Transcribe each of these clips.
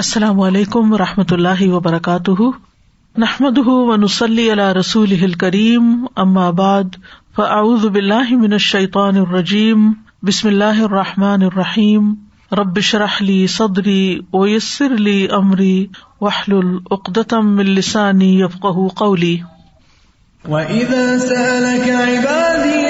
السلام علیکم و رحمۃ اللہ وبرکاتہ۔ نحمد ونسلی علیہ رسول کریم ام آباد فاعوذ باللہ من الشیطان الرجیم، بسم اللہ الرحمٰن الرحیم۔ ربش رحلی صدری ویسر علی عمری وحل العقدم السانی یفق قولی۔ وَإِذَا سَأَلَكَ عِبَادِي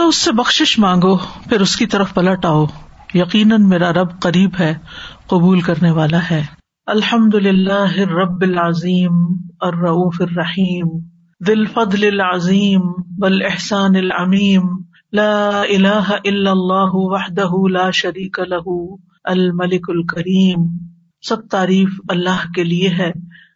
سو اس سے بخش مانگو، پھر اس کی طرف پلٹ آؤ۔ یقیناً میرا رب قریب ہے، قبول کرنے والا ہے۔ الحمد للہ رب العظیم الرعوف الرحیم دل فضل العظیم بل احسان العمیم۔ لا الہ الا اللہ وحدہ لا شریک له، الملک الکریم۔ سب تعریف اللہ کے لیے ہے،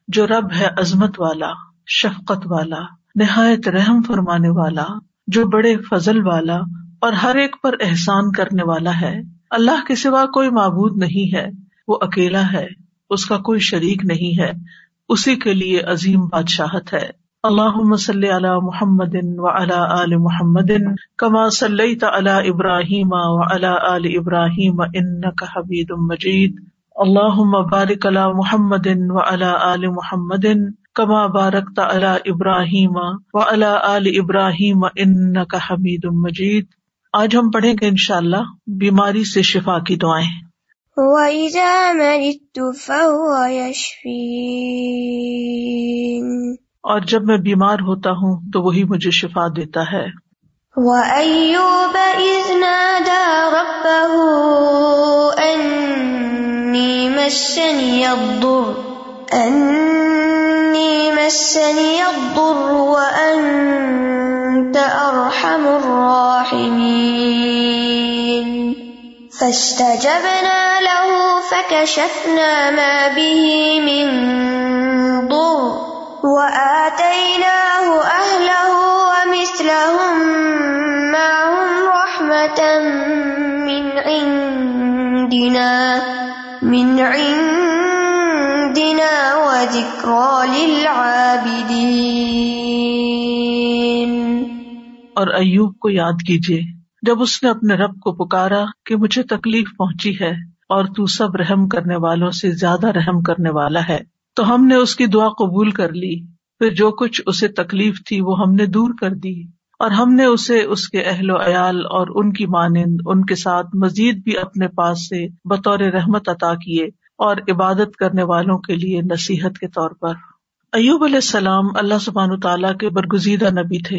جو رب ہے عظمت والا، شفقت والا، نہایت رحم فرمانے والا۔ جو بڑے فضل والا اور ہر ایک پر احسان کرنے والا ہے، اللہ کے سوا کوئی معبود نہیں ہے، وہ اکیلا ہے، اس کا کوئی شریک نہیں ہے، اسی کے لیے عظیم بادشاہت ہے۔ اللہ مسل علی محمد و علا عل محمد کما صلی علی ابراہیم و علا عل ابراہیم ان کا حبید مجید۔ اللہ مبارک علی محمد و علا عل محمد کما بارک اللہ ابراہیم و اللہ عل ابراہیم ان کا حمید مجید آج ہم پڑھیں گے ان شاء اللہ بیماری سے شفا کی دعائیں۔ اور جب میں بیمار ہوتا ہوں تو وہی مجھے شفا دیتا ہے۔ وَأَيُّوبَ إِذْ نَادَى رَبَّهُ أَنِّي مَسَّنِيَ الضُّرُّ۔ أني مسني الضر وأنت أرحم الراحمين. فاستجبنا له فكشفنا ما به من ضر وآتيناه أهله ومثلهم معهم رحمة من عندنا من عندنا اور ایوب کو یاد کیجیے جب اس نے اپنے رب کو پکارا کہ مجھے تکلیف پہنچی ہے اور تو سب رحم کرنے والوں سے زیادہ رحم کرنے والا ہے، تو ہم نے اس کی دعا قبول کر لی۔ پھر جو کچھ اسے تکلیف تھی وہ ہم نے دور کر دی۔ اور ہم نے اسے اس کے اہل و عیال اور ان کی مانند، ان کے ساتھ مزید بھی اپنے پاس سے بطور رحمت عطا کیے۔ اور عبادت کرنے والوں کے لیے نصیحت کے طور پر۔ ایوب علیہ السلام اللہ سبحان تعالیٰ کے برگزیدہ نبی تھے۔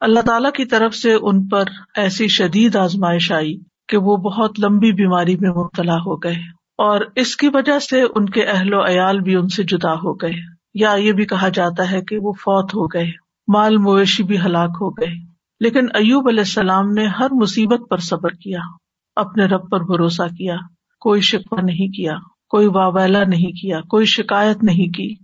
اللہ تعالیٰ کی طرف سے ان پر ایسی شدید آزمائش آئی کہ وہ بہت لمبی بیماری میں مبتلا ہو گئے اور اس کی وجہ سے ان کے اہل و عیال بھی ان سے جدا ہو گئے۔ یا یہ بھی کہا جاتا ہے کہ وہ فوت ہو گئے، مال مویشی بھی ہلاک ہو گئے۔ لیکن ایوب علیہ السلام نے ہر مصیبت پر صبر کیا، اپنے رب پر بھروسہ کیا، کوئی شکوہ نہیں کیا۔ کوئی واویلا نہیں کیا، کوئی شکایت نہیں کی۔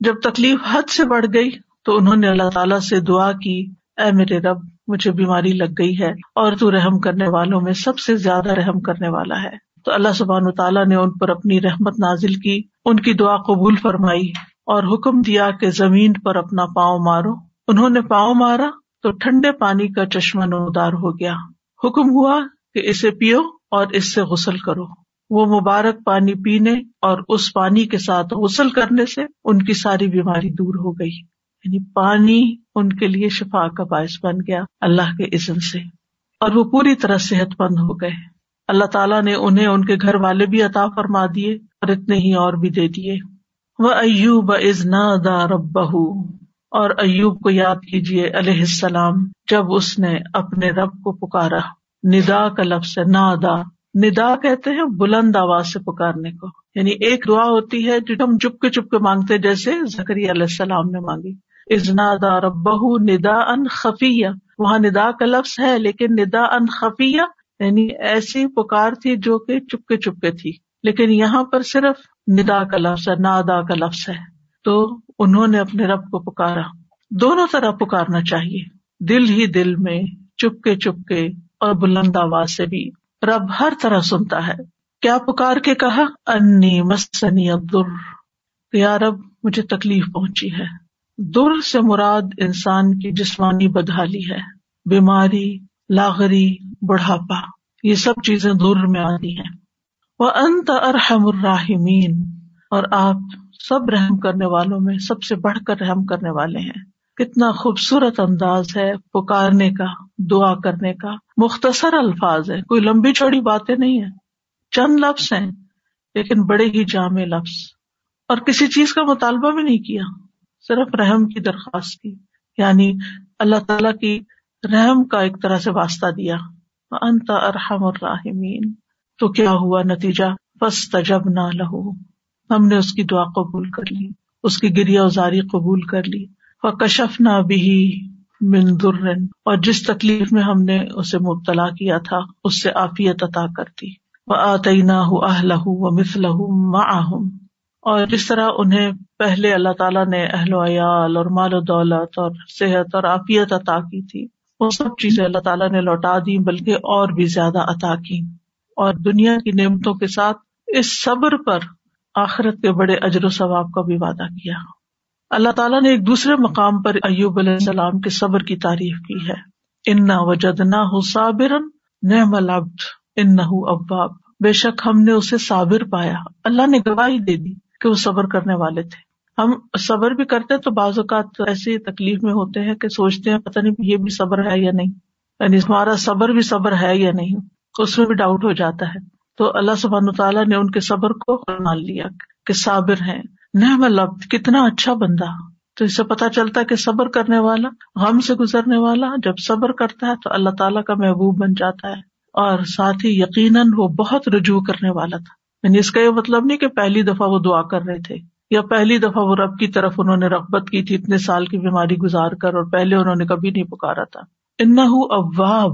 جب تکلیف حد سے بڑھ گئی تو انہوں نے اللہ تعالیٰ سے دعا کی، اے میرے رب، مجھے بیماری لگ گئی ہے اور تو رحم کرنے والوں میں سب سے زیادہ رحم کرنے والا ہے۔ تو اللہ سبحان تعالیٰ نے ان پر اپنی رحمت نازل کی، ان کی دعا قبول فرمائی اور حکم دیا کہ زمین پر اپنا پاؤں مارو۔ انہوں نے پاؤں مارا تو ٹھنڈے پانی کا چشمہ نودار ہو گیا۔ حکم ہوا کہ اسے پیو اور اس سے غسل کرو۔ وہ مبارک پانی پینے اور اس پانی کے ساتھ غسل کرنے سے ان کی ساری بیماری دور ہو گئی۔ یعنی پانی ان کے لیے شفا کا باعث بن گیا اللہ کے عزم سے۔ اور وہ پوری طرح صحت مند ہو گئے۔ اللہ تعالیٰ نے انہیں ان کے گھر والے بھی عطا فرما دیے اور اتنے ہی اور بھی دے دیے۔ وہ ایوب ازنا دا رب اور ایوب کو یاد کیجیے علیہ السلام جب اس نے اپنے رب کو پکارا۔ ندا کا لفظ نادا۔ ندا کہتے ہیں بلند آواز سے پکارنے کو۔ یعنی ایک دعا ہوتی ہے جو ہم چپ کے چپ کے مانگتے جیسے زکری علیہ السلام نے مانگی۔ ازنا دا رب ندا ان خفیہ۔ وہاں ندا کا لفظ ہے، لیکن ندا ان خفیہ یعنی ایسی پکار تھی جو کہ چپکے چپکے تھی۔ لیکن یہاں پر صرف ندا کا لفظ ہے، نادا کا لفظ ہے۔ تو انہوں نے اپنے رب کو پکارا۔ دونوں طرح پکارنا چاہیے۔ دل ہی دل میں چپکے چپکے اور بلند آواز سے بھی۔ رب ہر طرح سنتا ہے۔ کیا پکار کے کہا؟ انی مسنی عبدر یا رب، مجھے تکلیف پہنچی ہے۔ در سے مراد انسان کی جسمانی بدحالی ہے۔ بیماری، لاغری، بڑھاپا، یہ سب چیزیں دور میں آتی ہیں۔ وہ انت ارحم الراحمین اور آپ سب رحم کرنے والوں میں سب سے بڑھ کر رحم کرنے والے ہیں۔ کتنا خوبصورت انداز ہے پکارنے کا، دعا کرنے کا۔ مختصر الفاظ ہے کوئی لمبی چوڑی باتیں نہیں ہے چند لفظ ہیں، لیکن بڑے ہی جامع لفظ۔ اور کسی چیز کا مطالبہ بھی نہیں کیا، صرف رحم کی درخواست کی۔ یعنی اللہ تعالی کی رحم کا ایک طرح سے واسطہ دیا۔ انت ارحم الراحمین تو کیا ہوا نتیجہ؟ بس تجب نہ لہو ہم نے اس کی دعا قبول کر لی، اس کی گریا ازاری قبول کر لی۔ وہ کشف نہ بھی مندر اور جس تکلیف میں ہم نے اسے مبتلا کیا تھا، اس سے آفیت عطا کرتی۔ وہ آتی نہ ہو اہ اور جس طرح انہیں پہلے اللہ تعالیٰ نے اہل و عیال اور مال و دولت اور صحت اور عافیت عطا کی تھی، وہ سب چیزیں اللہ تعالیٰ نے لوٹا دی بلکہ اور بھی زیادہ عطا کی اور دنیا کی نعمتوں کے ساتھ اس صبر پر آخرت کے بڑے اجر و ثواب کا بھی وعدہ کیا۔ اللہ تعالیٰ نے ایک دوسرے مقام پر ایوب علیہ السلام کے صبر کی تعریف کی ہے۔ انا وجد نہ ہو نعم العبد ان اباب بے شک ہم نے اسے صابر پایا۔ اللہ نے گواہی دے دی کہ وہ صبر کرنے والے تھے۔ ہم صبر بھی کرتے تو بعض اوقات ایسی تکلیف میں ہوتے ہیں کہ سوچتے ہیں پتہ نہیں یہ بھی صبر ہے یا نہیں۔ یعنی ہمارا صبر بھی صبر ہے یا نہیں۔ اس میں بھی ڈاؤٹ ہو جاتا ہے۔ تو اللہ سبحان تعالیٰ نے ان کے صبر کو مان لیا کہ صابر ہے نعم لفظ کتنا اچھا بندہ۔ تو اس سے پتا چلتا ہے کہ صبر کرنے والا، غم سے گزرنے والا، جب صبر کرتا ہے تو اللہ تعالیٰ کا محبوب بن جاتا ہے۔ اور ساتھ ہی یقیناً وہ بہت رجوع کرنے والا تھا۔ یعنی اس کا یہ مطلب نہیں کہ پہلی دفعہ وہ دعا کر رہے تھے، یا پہلی دفعہ وہ رب کی طرف انہوں نے رغبت کی تھی، اتنے سال کی بیماری گزار کر اور پہلے انہوں نے کبھی نہیں پکارا تھا۔ ان ابواب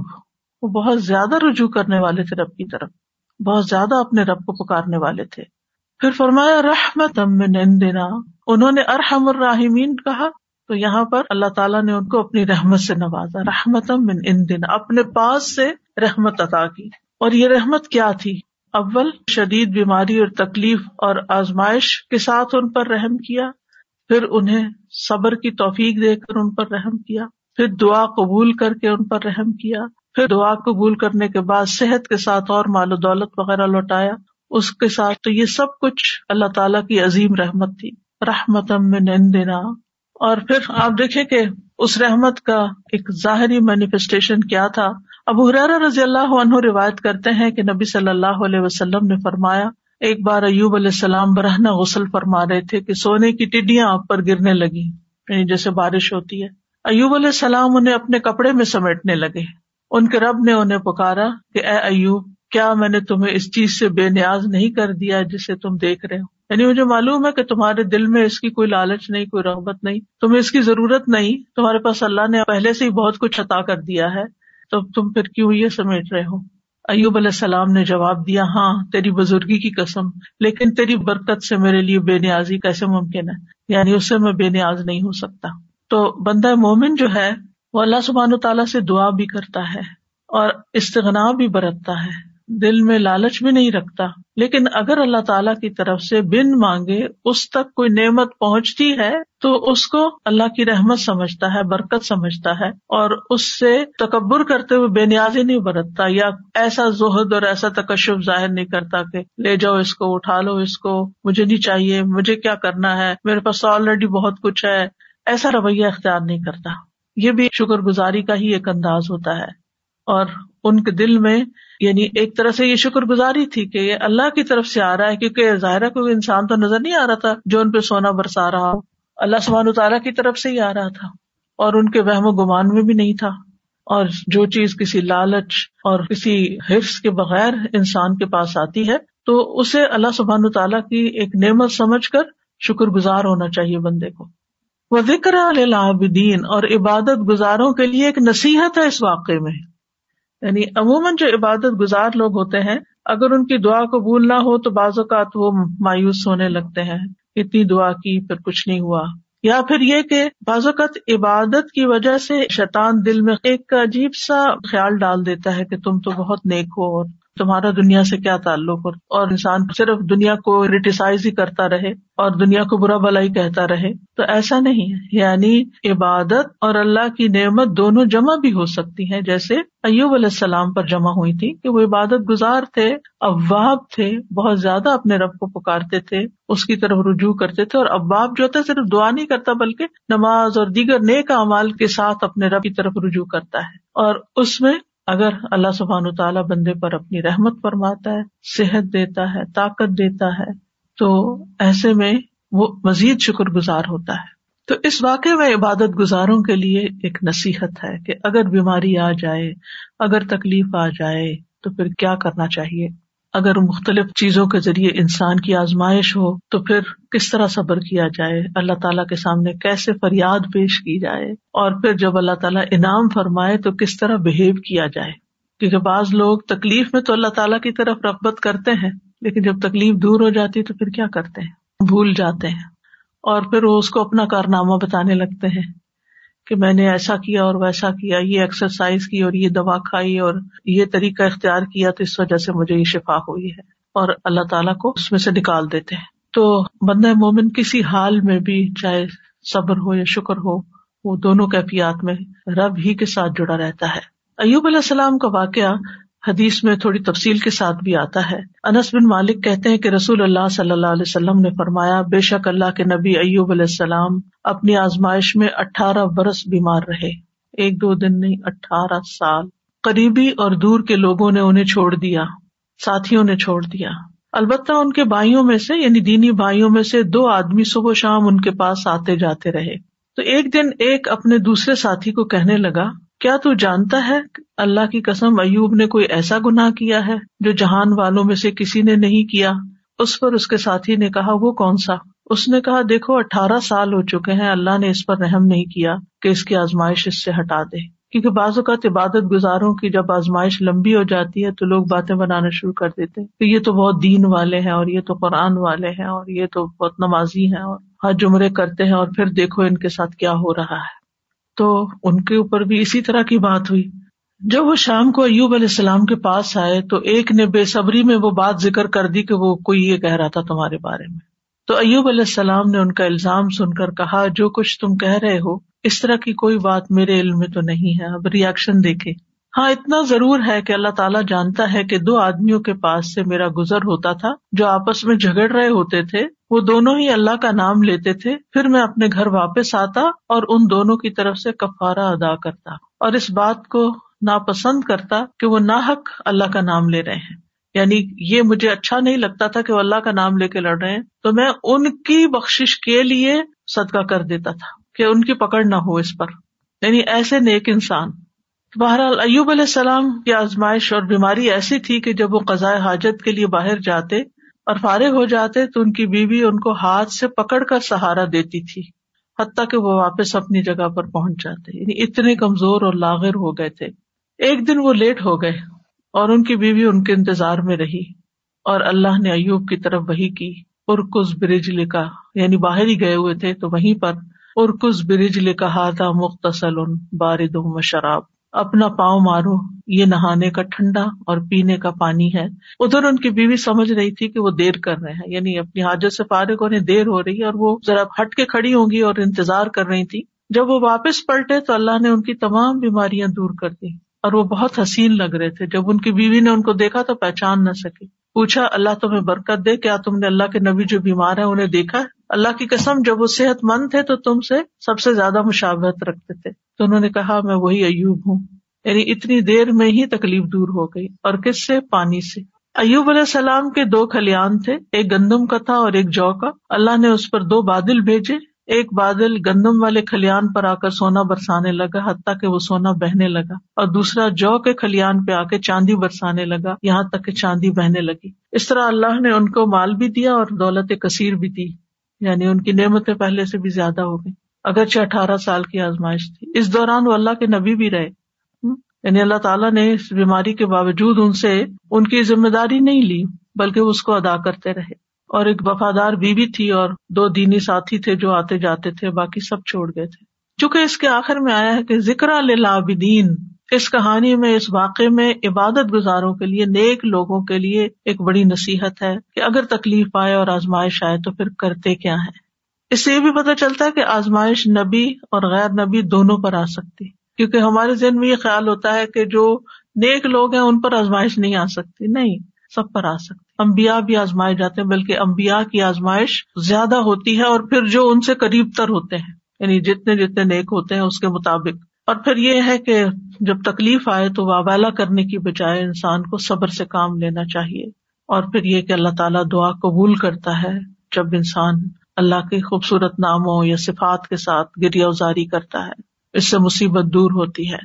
وہ بہت زیادہ رجوع کرنے والے تھے رب کی طرف۔ بہت زیادہ اپنے رب کو پکارنے والے تھے۔ پھر فرمایا رحمت دینا انہوں نے ارحم الراحمین کہا، تو یہاں پر اللہ تعالیٰ نے ان کو اپنی رحمت سے نوازا رحمت ان دینا اپنے پاس سے رحمت عطا کی۔ اور یہ رحمت کیا تھی؟ اول شدید بیماری اور تکلیف اور آزمائش کے ساتھ ان پر رحم کیا، پھر انہیں صبر کی توفیق دے کر ان پر رحم کیا، پھر دعا قبول کر کے ان پر رحم کیا، پھر دعا قبول کرنے کے بعد صحت کے ساتھ اور مال و دولت وغیرہ لوٹایا اس کے ساتھ تو یہ سب کچھ اللہ تعالیٰ کی عظیم رحمت تھی۔ رحمت دینا اور پھر آپ دیکھیں کہ اس رحمت کا ایک ظاہری مینیفیسٹیشن کیا تھا۔ اب حرار رضی اللہ عنہ روایت کرتے ہیں کہ نبی صلی اللہ علیہ وسلم نے فرمایا، ایک بار ایوب علیہ السلام برہنا غسل فرما رہے تھے کہ سونے کی ٹڈیاں آپ پر گرنے لگی یعنی جیسے بارش ہوتی ہے۔ ایوب علیہ السلام انہیں اپنے کپڑے میں سمیٹنے لگے۔ ان کے رب نے انہیں پکارا کہ، اے ایوب کیا میں نے تمہیں اس چیز سے بے نیاز نہیں کر دیا جسے تم دیکھ رہے ہو؟ یعنی مجھے معلوم ہے کہ تمہارے دل میں اس کی کوئی لالچ نہیں، کوئی رغبت نہیں، تمہیں اس کی ضرورت نہیں، تمہارے پاس اللہ نے پہلے سے ہی بہت کچھ عطا کر دیا ہے، تو تم پھر کیوں یہ سمیٹ رہے ہو؟ ایوب علیہ السلام نے جواب دیا ہاں تیری بزرگی کی قسم، لیکن تیری برکت سے میرے لیے بے نیازی کیسے ممکن ہے؟ یعنی اس سے میں بے نیاز نہیں ہو سکتا۔ تو بندہ مومن جو ہے، وہ اللہ سبحان و تعالیٰ سے دعا بھی کرتا ہے اور استغنا بھی برتتا ہے۔ دل میں لالچ بھی نہیں رکھتا۔ لیکن اگر اللہ تعالیٰ کی طرف سے بن مانگے، اس تک کوئی نعمت پہنچتی ہے، تو اس کو اللہ کی رحمت سمجھتا ہے، برکت سمجھتا ہے اور اس سے تکبر کرتے ہوئے بے نیازی نہیں برتتا یا ایسا زہد اور ایسا تکشف ظاہر نہیں کرتا کہ لے جاؤ اس کو، اٹھا لو اس کو، مجھے نہیں چاہیے، مجھے کیا کرنا ہے، میرے پاس آلریڈی بہت کچھ ہے۔ ایسا رویہ اختیار نہیں کرتا۔ یہ بھی شکر گزاری کا ہی ایک انداز ہوتا ہے۔ اور ان کے دل میں یعنی ایک طرح سے یہ شکر گزاری تھی کہ یہ اللہ کی طرف سے آ رہا ہے، کیونکہ ظاہرہ کوئی انسان تو نظر نہیں آ رہا تھا جو ان پہ سونا برسا رہا ہو۔ اللہ سبحان تعالیٰ کی طرف سے ہی آ رہا تھا۔ اور ان کے وہم و گمان میں بھی نہیں تھا۔ اور جو چیز کسی لالچ اور کسی حفظ کے بغیر انسان کے پاس آتی ہے، تو اسے اللہ سبحان تعالیٰ کی ایک نعمت سمجھ کر شکر گزار ہونا چاہیے بندے کو۔ وہ ذکر العابدین اور عبادت گزاروں کے لیے ایک نصیحت ہے اس واقعے میں۔ یعنی عموماً جو عبادت گزار لوگ ہوتے ہیں، اگر ان کی دعا قبول نہ ہو تو بعض اوقات وہ مایوس ہونے لگتے ہیں، اتنی دعا کی پھر کچھ نہیں ہوا۔ یا پھر یہ کہ بعض اوقات عبادت کی وجہ سے شیطان دل میں ایک عجیب سا خیال ڈال دیتا ہے کہ تم تو بہت نیک ہو اور تمہارا دنیا سے کیا تعلق اور انسان صرف دنیا کو ریٹیسائز ہی کرتا رہے اور دنیا کو برا بلا ہی کہتا رہے تو ایسا نہیں ہے۔ یعنی عبادت اور اللہ کی نعمت دونوں جمع بھی ہو سکتی ہیں۔ جیسے ایوب علیہ السلام پر جمع ہوئی تھی کہ وہ عبادت گزار تھے ابواب تھے، بہت زیادہ اپنے رب کو پکارتے تھے، اس کی طرف رجوع کرتے تھے اور اباب جو ہوتا ہے صرف دعا نہیں کرتا بلکہ نماز اور دیگر نیک امال کے ساتھ اپنے رب کی طرف رجوع کرتا ہے۔ اور اس میں اگر اللہ سبحان تعالیٰ بندے پر اپنی رحمت فرماتا ہے، صحت دیتا ہے، طاقت دیتا ہے، تو ایسے میں وہ مزید شکر گزار ہوتا ہے۔ تو اس واقعے میں عبادت گزاروں کے لیے ایک نصیحت ہے کہ اگر بیماری آ جائے، اگر تکلیف آ جائے، تو پھر کیا کرنا چاہیے؟ اگر مختلف چیزوں کے ذریعے انسان کی آزمائش ہو تو پھر کس طرح صبر کیا جائے؟ اللہ تعالیٰ کے سامنے کیسے فریاد پیش کی جائے؟ اور پھر جب اللہ تعالیٰ انعام فرمائے تو کس طرح بہیو کیا جائے؟ کیونکہ بعض لوگ تکلیف میں تو اللہ تعالیٰ کی طرف رغبت کرتے ہیں، لیکن جب تکلیف دور ہو جاتی تو پھر کیا کرتے ہیں؟ بھول جاتے ہیں اور پھر وہ اس کو اپنا کارنامہ بتانے لگتے ہیں۔ کہ میں نے ایسا کیا اور ویسا کیا، یہ ایکسرسائز کی اور یہ دوا کھائی اور یہ طریقہ اختیار کیا، تو اس وجہ سے مجھے یہ شفا ہوئی ہے اور اللہ تعالیٰ کو اس میں سے نکال دیتے ہیں۔ تو بندہ مومن کسی حال میں بھی چاہے صبر ہو یا شکر ہو، وہ دونوں کیفیات میں رب ہی کے ساتھ جڑا رہتا ہے۔ ایوب علیہ السلام کا واقعہ حدیث میں تھوڑی تفصیل کے ساتھ بھی آتا ہے۔ انس بن مالک کہتے ہیں کہ رسول اللہ صلی اللہ علیہ وسلم نے فرمایا، بے شک اللہ کے نبی ایوب علیہ السلام اپنی آزمائش میں اٹھارہ برس بیمار رہے۔ ایک دو دن نہیں، اٹھارہ سال۔ قریبی اور دور کے لوگوں نے انہیں چھوڑ دیا، ساتھیوں نے چھوڑ دیا۔ البتہ ان کے بھائیوں میں سے یعنی دینی بھائیوں میں سے دو آدمی صبح شام ان کے پاس آتے جاتے رہے۔ تو ایک دن ایک اپنے دوسرے ساتھی کو کہنے لگا، کیا تو جانتا ہے اللہ کی قسم ایوب نے کوئی ایسا گناہ کیا ہے جو جہان والوں میں سے کسی نے نہیں کیا؟ اس پر اس کے ساتھی نے کہا، وہ کون سا؟ اس نے کہا، دیکھو، اٹھارہ سال ہو چکے ہیں، اللہ نے اس پر رحم نہیں کیا کہ اس کی آزمائش اس سے ہٹا دے۔ کیونکہ بعض اوقات عبادت گزاروں کی جب آزمائش لمبی ہو جاتی ہے تو لوگ باتیں بنانا شروع کر دیتے کہ یہ تو بہت دین والے ہیں اور یہ تو قرآن والے ہیں اور یہ تو بہت نمازی ہیں اور ہر جمرے کرتے ہیں اور پھر دیکھو ان کے ساتھ کیا ہو رہا ہے۔ تو ان کے اوپر بھی اسی طرح کی بات ہوئی۔ جب وہ شام کو ایوب علیہ السلام کے پاس آئے تو ایک نے بے صبری میں وہ بات ذکر کر دی کہ وہ کوئی یہ کہہ رہا تھا تمہارے بارے میں۔ تو ایوب علیہ السلام نے ان کا الزام سن کر کہا، جو کچھ تم کہہ رہے ہو، اس طرح کی کوئی بات میرے علم میں تو نہیں ہے۔ اب ریئیکشن دیکھے ہاں اتنا ضرور ہے کہ اللہ تعالیٰ جانتا ہے کہ دو آدمیوں کے پاس سے میرا گزر ہوتا تھا، جو آپس میں جھگڑ رہے ہوتے تھے، وہ دونوں ہی اللہ کا نام لیتے تھے۔ پھر میں اپنے گھر واپس آتا اور ان دونوں کی طرف سے کفارا ادا کرتا۔ اور اس بات کو ناپسند کرتا کہ وہ ناحق اللہ کا نام لے رہے ہیں۔ یعنی یہ مجھے اچھا نہیں لگتا تھا کہ وہ اللہ کا نام لے کے لڑ رہے ہیں، تو میں ان کی بخش کے لیے صدقہ کر دیتا تھا کہ ان کی پکڑ نہ ہو اس پر۔ یعنی ایسے نیک انسان۔ بہرحال ایوب علیہ السلام کی آزمائش اور بیماری ایسی تھی کہ جب وہ قزائے حاجت کے لیے باہر جاتے اور فارغ ہو جاتے تو ان کی بیوی ان کو ہاتھ سے پکڑ کر سہارا دیتی تھی، حتیٰ کہ وہ واپس اپنی جگہ پر پہنچ جاتے۔ یعنی اتنے کمزور اور لاغر ہو گئے تھے۔ ایک دن وہ لیٹ ہو گئے۔ اور ان کی بیوی ان کے انتظار میں رہی اور اللہ نے ایوب کی طرف وہی کی۔ ارکز برج لکھا یعنی باہر ہی گئے ہوئے تھے تو وہیں پر ارکز برج لکھا ہاتھا مختصل بارد شراب۔ اپنا پاؤں مارو۔ یہ نہانے کا ٹھنڈا اور پینے کا پانی ہے۔ ادھر ان کی بیوی سمجھ رہی تھی کہ وہ دیر کر رہے ہیں۔ یعنی اپنی حاجت سے فارغ ہونے دیر ہو رہی ہے اور وہ ذرا ہٹ کے کھڑی ہوں گی اور انتظار کر رہی تھی۔ جب وہ واپس پلٹے تو اللہ نے ان کی تمام بیماریاں دور کر دی اور وہ بہت حسین لگ رہے تھے۔ جب ان کی بیوی نے ان کو دیکھا تو پہچان نہ سکی۔ پوچھا، اللہ تمہیں برکت دے، کیا تم نے اللہ کے نبی جو بیمار ہے انہیں دیکھا اللہ کی قسم، جب وہ صحت مند تھے تو تم سے سب سے زیادہ مشابت رکھتے تھے۔ تو انہوں نے کہا، میں وہی ایوب ہوں۔ یعنی اتنی دیر میں ہی تکلیف دور ہو گئی۔ اور کس سے؟ پانی سے۔ ایوب علیہ السلام کے دو کھلیان تھے۔ ایک گندم کا تھا اور ایک جو کا۔ اللہ نے اس پر دو بادل بھیجے۔ ایک بادل گندم والے کھلیان پر آ کر سونا برسانے لگا، حتیٰ کہ وہ سونا بہنے لگا۔ اور دوسرا، جو کے کھلیان پہ آ کے چاندی برسانے لگا، یہاں تک کہ چاندی بہنے لگی۔ اس طرح اللہ نے ان کو مال بھی دیا اور دولت کثیر بھی دی یعنی ان کی نعمتیں پہلے سے بھی زیادہ ہو گئی اگرچہ اٹھارہ سال کی آزمائش تھی۔ اس دوران وہ اللہ کے نبی بھی رہے۔ یعنی اللہ تعالیٰ نے اس بیماری کے باوجود ان سے ان کی ذمہ داری نہیں لی، بلکہ اس کو ادا کرتے رہے۔ اور ایک وفادار بیوی تھی اور دو دینی ساتھی تھے جو آتے جاتے تھے، باقی سب چھوڑ گئے تھے۔ چونکہ اس کے آخر میں آیا ہے کہ ذکر اللہ اس کہانی میں، اس واقعے میں عبادت گزاروں کے لیے، نیک لوگوں کے لیے ایک بڑی نصیحت ہے کہ اگر تکلیف آئے اور آزمائش آئے تو پھر کرتے کیا ہے اس سے یہ بھی پتا چلتا ہے کہ آزمائش نبی اور غیر نبی دونوں پر آ سکتی۔ کیونکہ ہمارے ذہن میں یہ خیال ہوتا ہے کہ جو نیک لوگ ہیں، ان پر آزمائش نہیں آ سکتی۔ نہیں، سب پر آ سکتی۔ امبیا بھی آزمائے جاتے ہیں، بلکہ امبیا کی آزمائش زیادہ ہوتی ہے اور پھر جو ان سے قریب تر ہوتے ہیں یعنی جتنے جتنے نیک ہوتے ہیں اس کے مطابق۔ اور پھر یہ ہے کہ جب تکلیف آئے تو واویلا کرنے کی بجائے انسان کو صبر سے کام لینا چاہیے۔ اور پھر یہ کہ اللہ تعالیٰ دعا قبول کرتا ہے جب انسان اللہ کے خوبصورت ناموں یا صفات کے ساتھ گریا ازاری کرتا ہے۔ اس سے مصیبت دور ہوتی ہے۔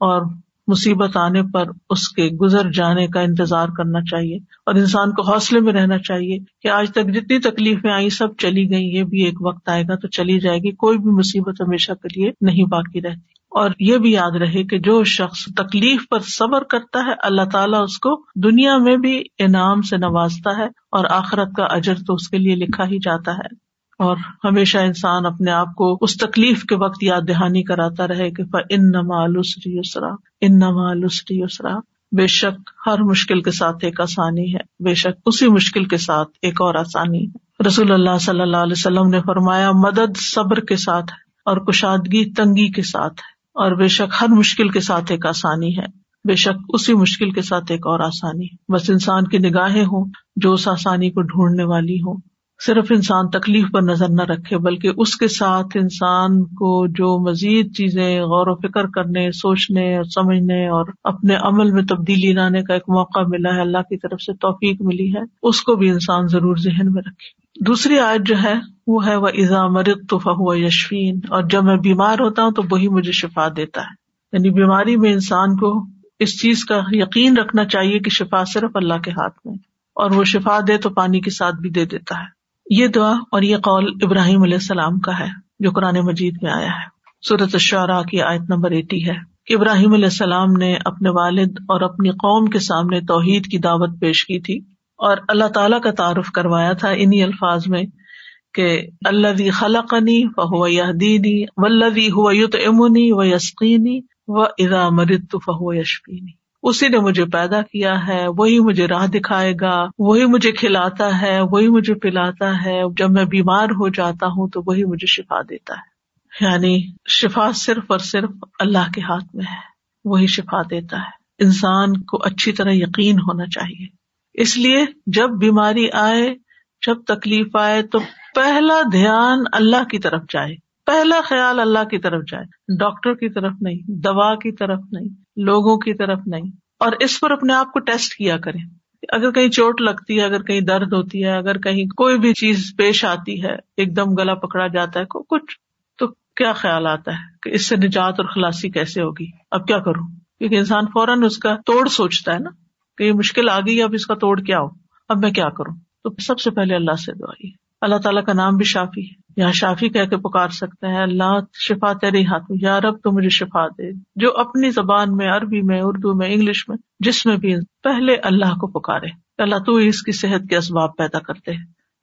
اور مصیبت آنے پر اس کے گزر جانے کا انتظار کرنا چاہیے اور انسان کو حوصلے میں رہنا چاہیے کہ آج تک جتنی تکلیفیں آئی سب چلی گئی یہ بھی ایک وقت آئے گا تو چلی جائے گی، کوئی بھی مصیبت ہمیشہ کے لیے نہیں باقی رہتی۔ اور یہ بھی یاد رہے کہ جو شخص تکلیف پر صبر کرتا ہے، اللہ تعالیٰ اس کو دنیا میں بھی انعام سے نوازتا ہے اور آخرت کا اجر تو اس کے لیے لکھا ہی جاتا ہے۔ اور ہمیشہ انسان اپنے آپ کو اس تکلیف کے وقت یاد دہانی کراتا رہے کہ ان نمالسری اسرا ان نمالسری اسرا بے شک ہر مشکل کے ساتھ ایک آسانی ہے، بے شک اسی مشکل کے ساتھ ایک اور آسانی ہے۔ رسول اللہ صلی اللہ علیہ وسلم نے فرمایا، مدد صبر کے ساتھ ہے اور کشادگی تنگی کے ساتھ ہے اور بے شک ہر مشکل کے ساتھ ایک آسانی ہے۔ بے شک اسی مشکل کے ساتھ ایک اور آسانی بس انسان کی نگاہیں ہوں جو اس آسانی کو ڈھونڈنے والی ہوں۔ صرف انسان تکلیف پر نظر نہ رکھے، بلکہ اس کے ساتھ انسان کو جو مزید چیزیں غور و فکر کرنے، سوچنے اور سمجھنے اور اپنے عمل میں تبدیلی لانے کا ایک موقع ملا ہے، اللہ کی طرف سے توفیق ملی ہے، اس کو بھی انسان ضرور ذہن میں رکھے۔ دوسری آیت جو ہے، وہ ہے وہ ایزا مرد تو فہو یشفین اور جب میں بیمار ہوتا ہوں تو وہی مجھے شفا دیتا ہے۔ یعنی بیماری میں انسان کو اس چیز کا یقین رکھنا چاہیے کہ شفا صرف اللہ کے ہاتھ میں اور وہ شفا دے تو پانی کے ساتھ بھی دے دیتا ہے۔ یہ دعا اور یہ قول ابراہیم علیہ السلام کا ہے، جو قرآن مجید میں آیا ہے۔ صورت الشعراء کی آیت نمبر ایٹی ہے۔ کہ ابراہیم علیہ السلام نے اپنے والد اور اپنی قوم کے سامنے توحید کی دعوت پیش کی تھی اور اللہ تعالیٰ کا تعارف کروایا تھا انہیں الفاظ میں کہ اللہ خلقنی و دینی ولدی ہو یوت امنی و یسقینی و ادا مرت فہو یشفینی۔ اسی نے مجھے پیدا کیا ہے، وہی مجھے راہ دکھائے گا، وہی مجھے کھلاتا ہے، وہی مجھے پلاتا ہے۔ جب میں بیمار ہو جاتا ہوں تو وہی مجھے شفا دیتا ہے۔ یعنی شفا صرف اور صرف اللہ کے ہاتھ میں ہے، وہی شفا دیتا ہے۔ انسان کو اچھی طرح یقین ہونا چاہیے۔ اس لیے جب بیماری آئے، جب تکلیف آئے تو پہلا دھیان اللہ کی طرف جائے۔ پہلا خیال اللہ کی طرف جائے۔ ڈاکٹر کی طرف نہیں، دوا کی طرف نہیں۔ لوگوں کی طرف نہیں۔ اور اس پر اپنے آپ کو ٹیسٹ کیا کریں۔ اگر کہیں چوٹ لگتی ہے، اگر کہیں درد ہوتی ہے، اگر کہیں کوئی بھی چیز پیش آتی ہے، ایک دم گلا پکڑا جاتا ہے کچھ تو کیا خیال آتا ہے کہ اس سے نجات اور خلاصی کیسے ہوگی؟ اب کیا کروں؟ کیونکہ انسان فوراً اس کا توڑ سوچتا ہے نا کہ یہ مشکل آ گئی، اب اس کا توڑ کیا ہو؟ اب میں کیا کروں؟ تو سب سے پہلے اللہ سے دعائی اللہ تعالیٰ کا نام بھی شافی ہے۔ یہاں شافی کہہ کے پکار سکتے ہیں، اللہ شفا تیرے ہاتھ میں، یا رب تو مجھے شفا دے۔ جو اپنی زبان میں، عربی میں، اردو میں، انگلش میں، جس میں بھی، پہلے اللہ کو پکارے۔ اللہ تو اس کی صحت کے اسباب پیدا کرتے،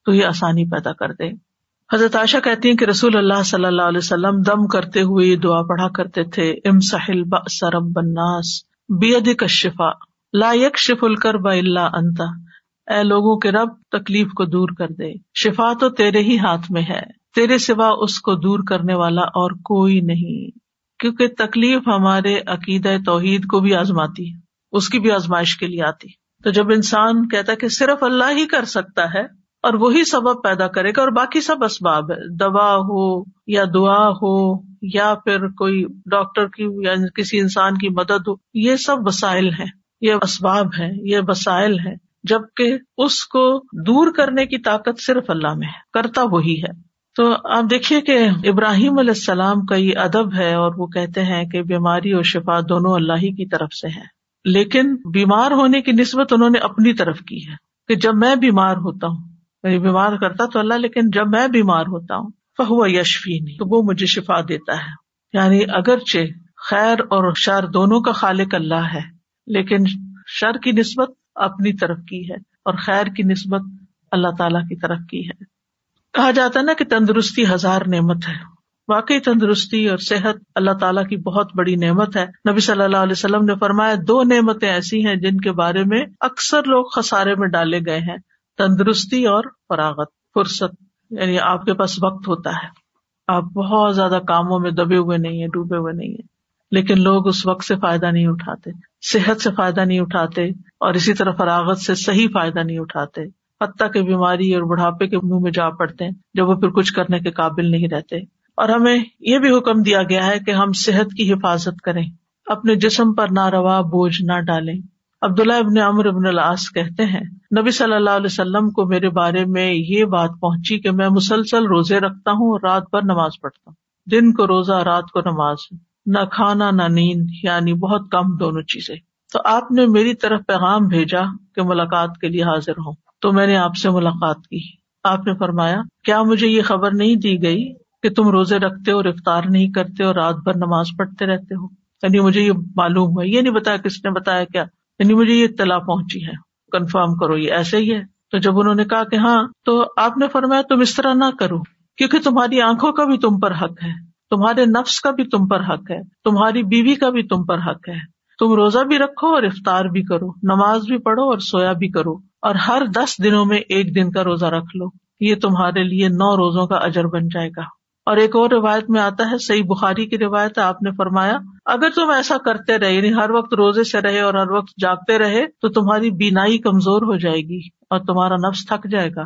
تو یہ آسانی پیدا کر دے حضرت عائشہ کہتی ہیں کہ رسول اللہ صلی اللہ علیہ وسلم دم کرتے ہوئے یہ دعا پڑھا کرتے تھے ام ساحل سرم بناس بید کا شفا لا یک شف الکر با اللہ انتا اے لوگوں کے رب، تکلیف کو دور کر دے۔ شفا تو تیرے ہی ہاتھ میں ہے۔ تیرے سوا اس کو دور کرنے والا اور کوئی نہیں، کیونکہ تکلیف ہمارے عقید توحید کو بھی آزماتی ہے، اس کی بھی آزمائش کے لیے آتی تو جب انسان کہتا ہے کہ صرف اللہ ہی کر سکتا ہے اور وہی سبب پیدا کرے گا اور باقی سب اسباب ہے دوا ہو یا دعا ہو یا پھر کوئی ڈاکٹر کی یا کسی انسان کی مدد ہو، یہ سب وسائل ہیں، یہ اسباب ہیں، یہ وسائل ہیں۔ جبکہ اس کو دور کرنے کی طاقت صرف اللہ میں ہے، کرتا وہی ہے۔ تو آپ دیکھیے کہ ابراہیم علیہ السلام کا یہ ادب ہے اور وہ کہتے ہیں کہ بیماری اور شفا دونوں اللہ ہی کی طرف سے ہے لیکن بیمار ہونے کی نسبت انہوں نے اپنی طرف کی ہے کہ جب میں بیمار ہوتا ہوں یعنی بیمار کرتا تو اللہ، لیکن جب میں بیمار ہوتا ہوں، فہو یشفی نہیں تو وہ مجھے شفا دیتا ہے۔ یعنی اگرچہ خیر اور شر دونوں کا خالق اللہ ہے، لیکن شر کی نسبت اپنی طرف کی ہے اور خیر کی نسبت اللہ تعالی کی طرف کی ہے۔ کہا جاتا ہے نا کہ تندرستی ہزار نعمت ہے۔ واقعی تندرستی اور صحت اللہ تعالیٰ کی بہت بڑی نعمت ہے۔ نبی صلی اللہ علیہ وسلم نے فرمایا، دو نعمتیں ایسی ہیں جن کے بارے میں اکثر لوگ خسارے میں ڈالے گئے ہیں۔ تندرستی اور فراغت، فرصت یعنی آپ کے پاس وقت ہوتا ہے۔ آپ بہت زیادہ کاموں میں دبے ہوئے نہیں ہیں، ڈوبے ہوئے نہیں ہیں۔ لیکن لوگ اس وقت سے فائدہ نہیں اٹھاتے، صحت سے فائدہ نہیں اٹھاتے اور اسی طرح فراغت سے صحیح فائدہ نہیں اٹھاتے۔ حتیٰ کے بیماری اور بڑھاپے کے منہ میں جا پڑتے ہیں، جب وہ پھر کچھ کرنے کے قابل نہیں رہتے۔ اور ہمیں یہ بھی حکم دیا گیا ہے کہ ہم صحت کی حفاظت کریں، اپنے جسم پر نہ روا بوجھ نہ ڈالیں۔ عبداللہ ابن عمر ابن العاص کہتے ہیں، نبی صلی اللہ علیہ وسلم کو میرے بارے میں یہ بات پہنچی کہ میں مسلسل روزے رکھتا ہوں اور رات بھر نماز پڑھتا ہوں۔ دن کو روزہ، رات کو نماز۔ نہ کھانا، نہ نیند یعنی بہت کم دونوں چیزیں۔ تو آپ نے میری طرف پیغام بھیجا کہ ملاقات کے لیے حاضر ہوں۔ تو میں نے آپ سے ملاقات کی۔ آپ نے فرمایا، کیا مجھے یہ خبر نہیں دی گئی کہ تم روزے رکھتے اور افطار نہیں کرتے اور رات بھر نماز پڑھتے رہتے ہو؟ یعنی مجھے یہ معلوم ہوا۔ یہ نہیں بتایا کس نے بتایا کیا۔ یعنی مجھے یہ اطلاع پہنچی ہے۔ کنفرم کرو، یہ ایسے ہی ہے۔ تو جب انہوں نے کہا کہ ہاں تو آپ نے فرمایا، تم اس طرح نہ کرو۔ کیونکہ تمہاری آنکھوں کا بھی تم پر حق ہے۔ تمہارے نفس کا بھی تم پر حق ہے۔ تمہاری بیوی کا بھی تم پر حق ہے۔ تم روزہ بھی رکھو اور افطار بھی کرو۔ نماز بھی پڑھو اور سویا بھی کرو۔ اور ہر دس دنوں میں ایک دن کا روزہ رکھ لو۔ یہ تمہارے لیے نو روزوں کا اجر بن جائے گا۔ اور ایک اور روایت میں آتا ہے، صحیح بخاری کی روایت آپ نے فرمایا، اگر تم ایسا کرتے رہے یعنی ہر وقت روزے سے رہے اور ہر وقت جاگتے رہے، تو تمہاری بینائی کمزور ہو جائے گی اور تمہارا نفس تھک جائے گا۔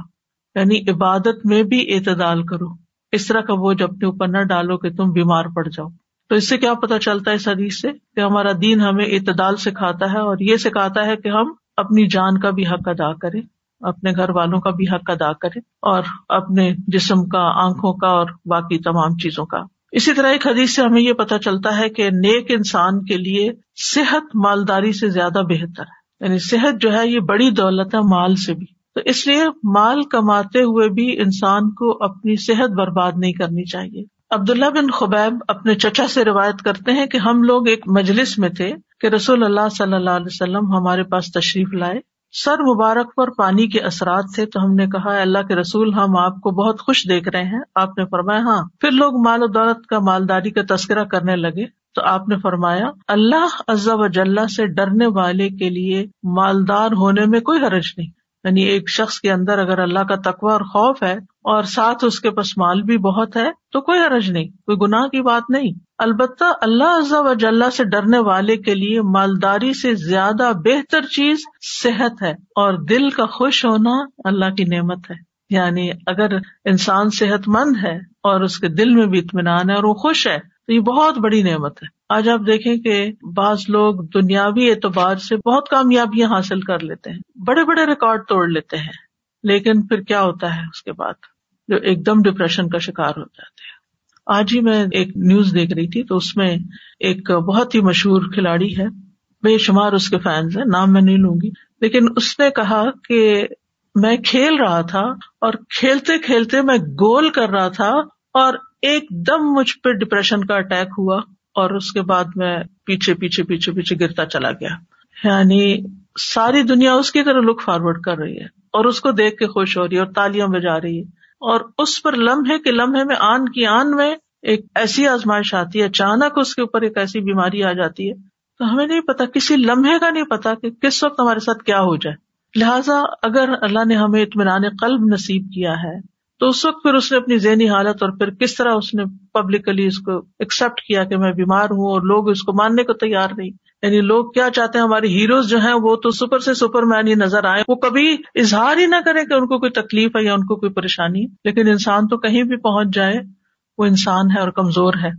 یعنی عبادت میں بھی اعتدال کرو۔ اس طرح کا بوجھ اپنے اوپر نہ ڈالو کہ تم بیمار پڑ جاؤ۔ تو اس سے کیا پتا چلتا ہے اس حدیث سے کہ ہمارا دین ہمیں اعتدال سکھاتا ہے اور یہ سکھاتا ہے کہ ہم اپنی جان کا بھی حق ادا کریں اپنے گھر والوں کا بھی حق ادا کریں اور اپنے جسم کا، آنکھوں کا اور باقی تمام چیزوں کا۔ اسی طرح ایک حدیث سے ہمیں یہ پتا چلتا ہے کہ نیک انسان کے لیے صحت مالداری سے زیادہ بہتر ہے۔ یعنی صحت جو ہے، یہ بڑی دولت ہے مال سے بھی۔ تو اس لیے مال کماتے ہوئے بھی انسان کو اپنی صحت برباد نہیں کرنی چاہیے۔ عبداللہ بن خبیب اپنے چچا سے روایت کرتے ہیں کہ ہم لوگ ایک مجلس میں تھے۔ کہ رسول اللہ صلی اللہ علیہ وسلم ہمارے پاس تشریف لائے۔ سر مبارک پر پانی کے اثرات تھے تو ہم نے کہا اللہ کے رسول، ہم آپ کو بہت خوش دیکھ رہے ہیں۔ آپ نے فرمایا ہاں۔ پھر لوگ مال و دولت کا مالداری کا تذکرہ کرنے لگے۔ تو آپ نے فرمایا، اللہ و جل سے ڈرنے والے کے لیے مالدار ہونے میں کوئی حرج نہیں۔ یعنی ایک شخص کے اندر اگر اللہ کا تقوی اور خوف ہے اور ساتھ اس کے پاس مال بھی بہت ہے، تو کوئی حرج نہیں، کوئی گناہ کی بات نہیں۔ البتہ اللہ عزا و جل سے ڈرنے والے کے لیے مالداری سے زیادہ بہتر چیز صحت ہے اور دل کا خوش ہونا اللہ کی نعمت ہے۔ یعنی اگر انسان صحت مند ہے اور اس کے دل میں بھی اطمینان ہے اور وہ خوش ہے، تو یہ بہت بڑی نعمت ہے۔ آج آپ دیکھیں کہ بعض لوگ دنیاوی اعتبار سے بہت کامیابیاں حاصل کر لیتے ہیں، بڑے بڑے ریکارڈ توڑ لیتے ہیں۔ لیکن پھر کیا ہوتا ہے اس کے بعد؟ جو ایک دم ڈپریشن کا شکار ہو جاتے ہیں۔ آج ہی میں ایک نیوز دیکھ رہی تھی تو اس میں ایک بہت ہی مشہور کھلاڑی ہے۔ بے شمار اس کے فینس ہیں، نام میں نہیں لوں گی۔ لیکن اس نے کہا کہ میں کھیل رہا تھا اور کھیلتے کھیلتے میں گول کر رہا تھا اور ایک دم مجھ پہ ڈپریشن کا اٹیک ہوا اور اس کے بعد میں پیچھے پیچھے پیچھے پیچھے گرتا چلا گیا۔ یعنی ساری دنیا اس کی طرح لک فارورڈ کر رہی ہے۔ اور اس کو دیکھ کے خوش ہو رہی ہے اور تالیاں بجا رہی ہے اور اس پر لمحے کے لمحے میں آن کی آن میں ایک ایسی آزمائش آتی ہے، اچانک اس کے اوپر ایک ایسی بیماری آ جاتی ہے۔ تو ہمیں نہیں پتا، کسی لمحے کا نہیں پتا کہ کس وقت ہمارے ساتھ کیا ہو جائے۔ لہٰذا اگر اللہ نے ہمیں اطمینان قلب نصیب کیا ہے، تو اس وقت پھر اس نے اپنی ذہنی حالت اور پھر کس طرح اس نے پبلکلی اس کو ایکسپٹ کیا کہ میں بیمار ہوں اور لوگ اس کو ماننے کو تیار نہیں۔ یعنی لوگ کیا چاہتے ہیں ہمارے ہیروز جو ہیں، وہ تو سپر سے سپر مین ہی نظر آئے وہ کبھی اظہار ہی نہ کرے کہ ان کو کوئی تکلیف ہے یا ان کو کوئی پریشانی۔ لیکن انسان تو کہیں بھی پہنچ جائے، وہ انسان ہے اور کمزور ہے۔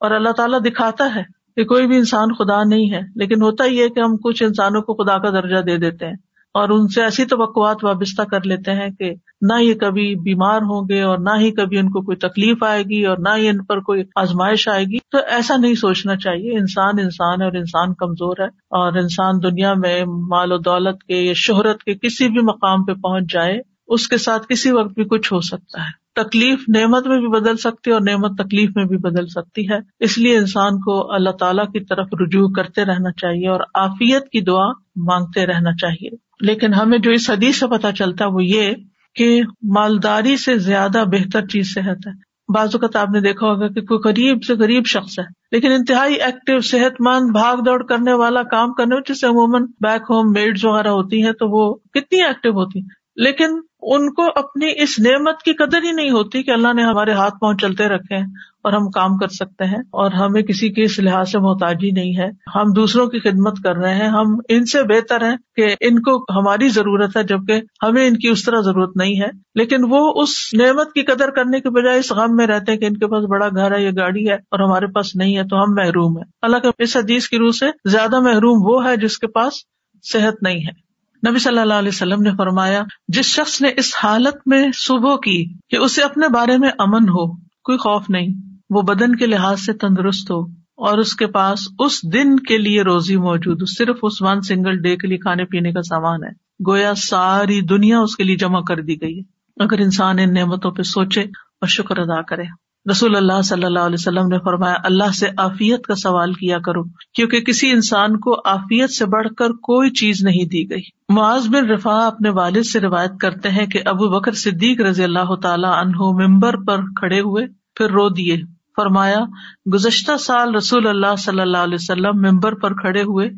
اور اللہ تعالیٰ دکھاتا ہے کہ کوئی بھی انسان خدا نہیں ہے۔ لیکن ہوتا ہی ہے کہ ہم کچھ انسانوں کو خدا کا درجہ دے دیتے ہیں۔ اور ان سے ایسی توقعات وابستہ کر لیتے ہیں کہ نہ یہ کبھی بیمار ہوں گے اور نہ ہی کبھی ان کو کوئی تکلیف آئے گی اور نہ ہی ان پر کوئی آزمائش آئے گی۔ تو ایسا نہیں سوچنا چاہیے۔ انسان انسان ہے اور انسان کمزور ہے اور انسان دنیا میں مال و دولت کے یا شہرت کے کسی بھی مقام پہ پہنچ جائے، اس کے ساتھ کسی وقت بھی کچھ ہو سکتا ہے۔ تکلیف نعمت میں بھی بدل سکتی ہے اور نعمت تکلیف میں بھی بدل سکتی ہے۔ اس لیے انسان کو اللہ تعالیٰ کی طرف رجوع کرتے رہنا چاہیے اور آفیت کی دعا مانگتے رہنا چاہیے۔ لیکن ہمیں جو اس حدیث سے پتا چلتا ہے وہ یہ کہ مالداری سے زیادہ بہتر چیز صحت ہے۔ بعض اوقات آپ نے دیکھا ہوگا کہ کوئی غریب سے غریب شخص ہے، لیکن انتہائی ایکٹیو صحت مند بھاگ دوڑ کرنے والا، کام کرنے جسے عموماً بیک ہوم میڈز وغیرہ ہوتی ہیں تو وہ کتنی ایکٹیو ہوتی لیکن ان کو اپنی اس نعمت کی قدر ہی نہیں ہوتی کہ اللہ نے ہمارے ہاتھ پاؤں چلتے رکھے ہیں اور ہم کام کر سکتے ہیں اور ہمیں کسی کے اس لحاظ سے محتاجی نہیں ہے۔ ہم دوسروں کی خدمت کر رہے ہیں۔ ہم ان سے بہتر ہیں کہ ان کو ہماری ضرورت ہے جبکہ ہمیں ان کی اس طرح ضرورت نہیں ہے۔ لیکن وہ اس نعمت کی قدر کرنے کے بجائے اس غم میں رہتے ہیں کہ ان کے پاس بڑا گھر ہے یا گاڑی ہے اور ہمارے پاس نہیں ہے تو ہم محروم ہیں۔ اللہ کے اس حدیث کی روح سے زیادہ محروم وہ ہے جس کے پاس صحت نہیں ہے۔ نبی صلی اللہ علیہ وسلم نے فرمایا، جس شخص نے اس حالت میں صبح کی کہ اسے اپنے بارے میں امن ہو، کوئی خوف نہیں، وہ بدن کے لحاظ سے تندرست ہو، اور اس کے پاس اس دن کے لیے روزی موجود ہو صرف اس ون سنگل ڈے کے لیے کھانے پینے کا سامان ہے۔ گویا ساری دنیا اس کے لیے جمع کر دی گئی ہے۔ اگر انسان ان نعمتوں پہ سوچے اور شکر ادا کرے۔ رسول اللہ صلی اللہ علیہ وسلم نے فرمایا، اللہ سے آفیت کا سوال کیا کرو، کیونکہ کسی انسان کو آفیت سے بڑھ کر کوئی چیز نہیں دی گئی۔ معاذ بن رفا اپنے والد سے روایت کرتے ہیں کہ ابو بکر صدیق رضی اللہ تعالیٰ عنہ ممبر پر کھڑے ہوئے، پھر رو دیے۔ فرمایا، گزشتہ سال رسول اللہ صلی اللہ علیہ وسلم ممبر پر کھڑے ہوئے،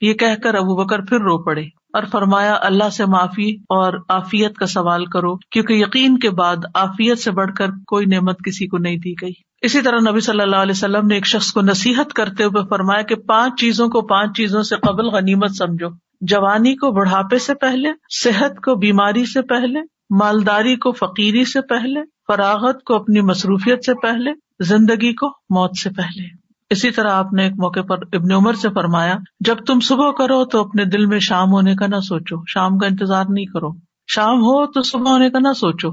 یہ کہہ کر ابو بکر پھر رو پڑے۔ اور فرمایا، اللہ سے معافی اور آفیت کا سوال کرو، کیونکہ یقین کے بعد آفیت سے بڑھ کر کوئی نعمت کسی کو نہیں دی گئی۔ اسی طرح نبی صلی اللہ علیہ وسلم نے ایک شخص کو نصیحت کرتے ہوئے فرمایا کہ پانچ چیزوں کو پانچ چیزوں سے قبل غنیمت سمجھو۔ جوانی کو بڑھاپے سے پہلے، صحت کو بیماری سے پہلے، مالداری کو فقیری سے پہلے، فراغت کو اپنی مصروفیت سے پہلے، زندگی کو موت سے پہلے۔ اسی طرح آپ نے ایک موقع پر ابن عمر سے فرمایا، جب تم صبح کرو تو اپنے دل میں شام ہونے کا نہ سوچو، شام کا انتظار نہیں کرو۔ شام ہو تو صبح ہونے کا نہ سوچو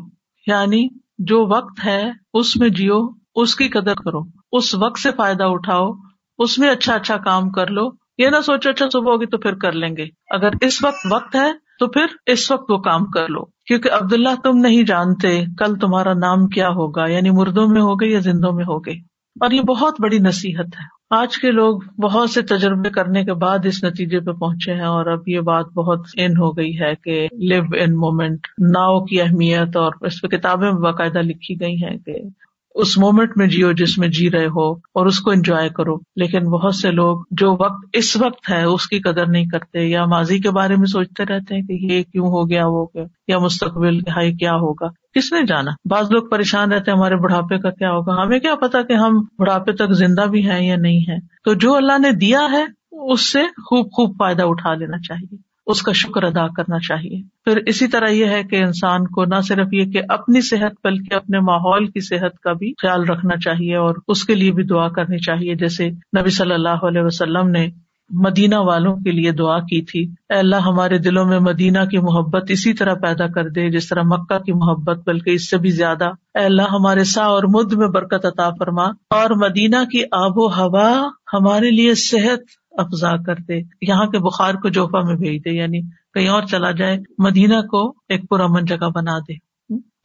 یعنی جو وقت ہے اس میں جیو، اس کی قدر کرو۔ اس وقت سے فائدہ اٹھاؤ، اس میں اچھا اچھا کام کر لو۔ یہ نہ سوچو اچھا صبح ہوگی تو پھر کر لیں گے۔ اگر اس وقت وقت ہے تو پھر اس وقت وہ کام کر لو۔ کیونکہ عبداللہ تم نہیں جانتے کل تمہارا نام کیا ہوگا یعنی مردوں میں ہوگے یا زندوں میں ہوگے۔ اور یہ بہت بڑی نصیحت ہے۔ آج کے لوگ بہت سے تجربے کرنے کے بعد اس نتیجے پہ پہنچے ہیں اور اب یہ بات بہت ان ہو گئی ہے کہ لیو ان مومنٹ ناؤ کی اہمیت اور اس پہ کتابیں باقاعدہ لکھی گئی ہیں کہ اس مومنٹ میں جیو جس میں جی رہے ہو اور اس کو انجوائے کرو۔ لیکن بہت سے لوگ جو وقت اس وقت ہے، اس کی قدر نہیں کرتے یا ماضی کے بارے میں سوچتے رہتے ہیں کہ یہ کیوں ہو گیا وہ گیا یا مستقبل ہائی کیا ہوگا؟ کس نے جانا؟ بعض لوگ پریشان رہتے ہیں، ہمارے بڑھاپے کا کیا ہوگا؟ ہمیں کیا پتا کہ ہم بڑھاپے تک زندہ بھی ہیں یا نہیں ہے تو جو اللہ نے دیا ہے، اس سے خوب خوب فائدہ اٹھا لینا چاہیے۔ اس کا شکر ادا کرنا چاہیے۔ پھر اسی طرح یہ ہے کہ انسان کو نہ صرف یہ کہ اپنی صحت بلکہ اپنے ماحول کی صحت کا بھی خیال رکھنا چاہیے اور اس کے لیے بھی دعا کرنی چاہیے۔ جیسے نبی صلی اللہ علیہ وسلم نے مدینہ والوں کے لیے دعا کی تھی۔ اے اللہ، ہمارے دلوں میں مدینہ کی محبت اسی طرح پیدا کر دے جس طرح مکہ کی محبت، بلکہ اس سے بھی زیادہ۔ اے اللہ، ہمارے سا اور مد میں برکت عطا فرما اور مدینہ کی آب و ہوا ہمارے لیے صحت افزا کر دے۔ یہاں کے بخار کو جوفا میں بھیج دے یعنی کہیں اور چلا جائے، مدینہ کو ایک پرامن جگہ بنا دے۔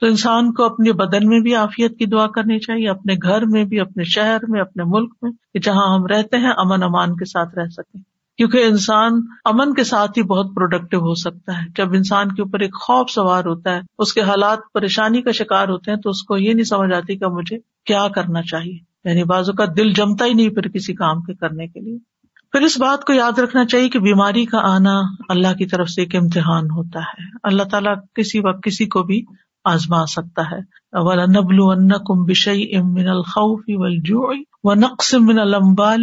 تو انسان کو اپنے بدن میں بھی عافیت کی دعا کرنی چاہیے، اپنے گھر میں بھی، اپنے شہر میں، اپنے ملک میں، کہ جہاں ہم رہتے ہیں، امن امان کے ساتھ رہ سکیں۔ کیونکہ انسان امن کے ساتھ ہی بہت پروڈکٹیو ہو سکتا ہے۔ جب انسان کے اوپر ایک خوف سوار ہوتا ہے، اس کے حالات پریشانی کا شکار ہوتے ہیں، تو اس کو یہ نہیں سمجھ آتی کہ مجھے کیا کرنا چاہیے۔ یعنی بازو کا دل جمتا ہی نہیں پھر کسی کام کے کرنے کے لیے۔ پھر اس بات کو یاد رکھنا چاہیے کہ بیماری کا آنا اللہ کی طرف سے ایک امتحان ہوتا ہے۔ اللہ تعالیٰ کسی وقت کسی کو بھی آزما سکتا ہے۔ و نقص من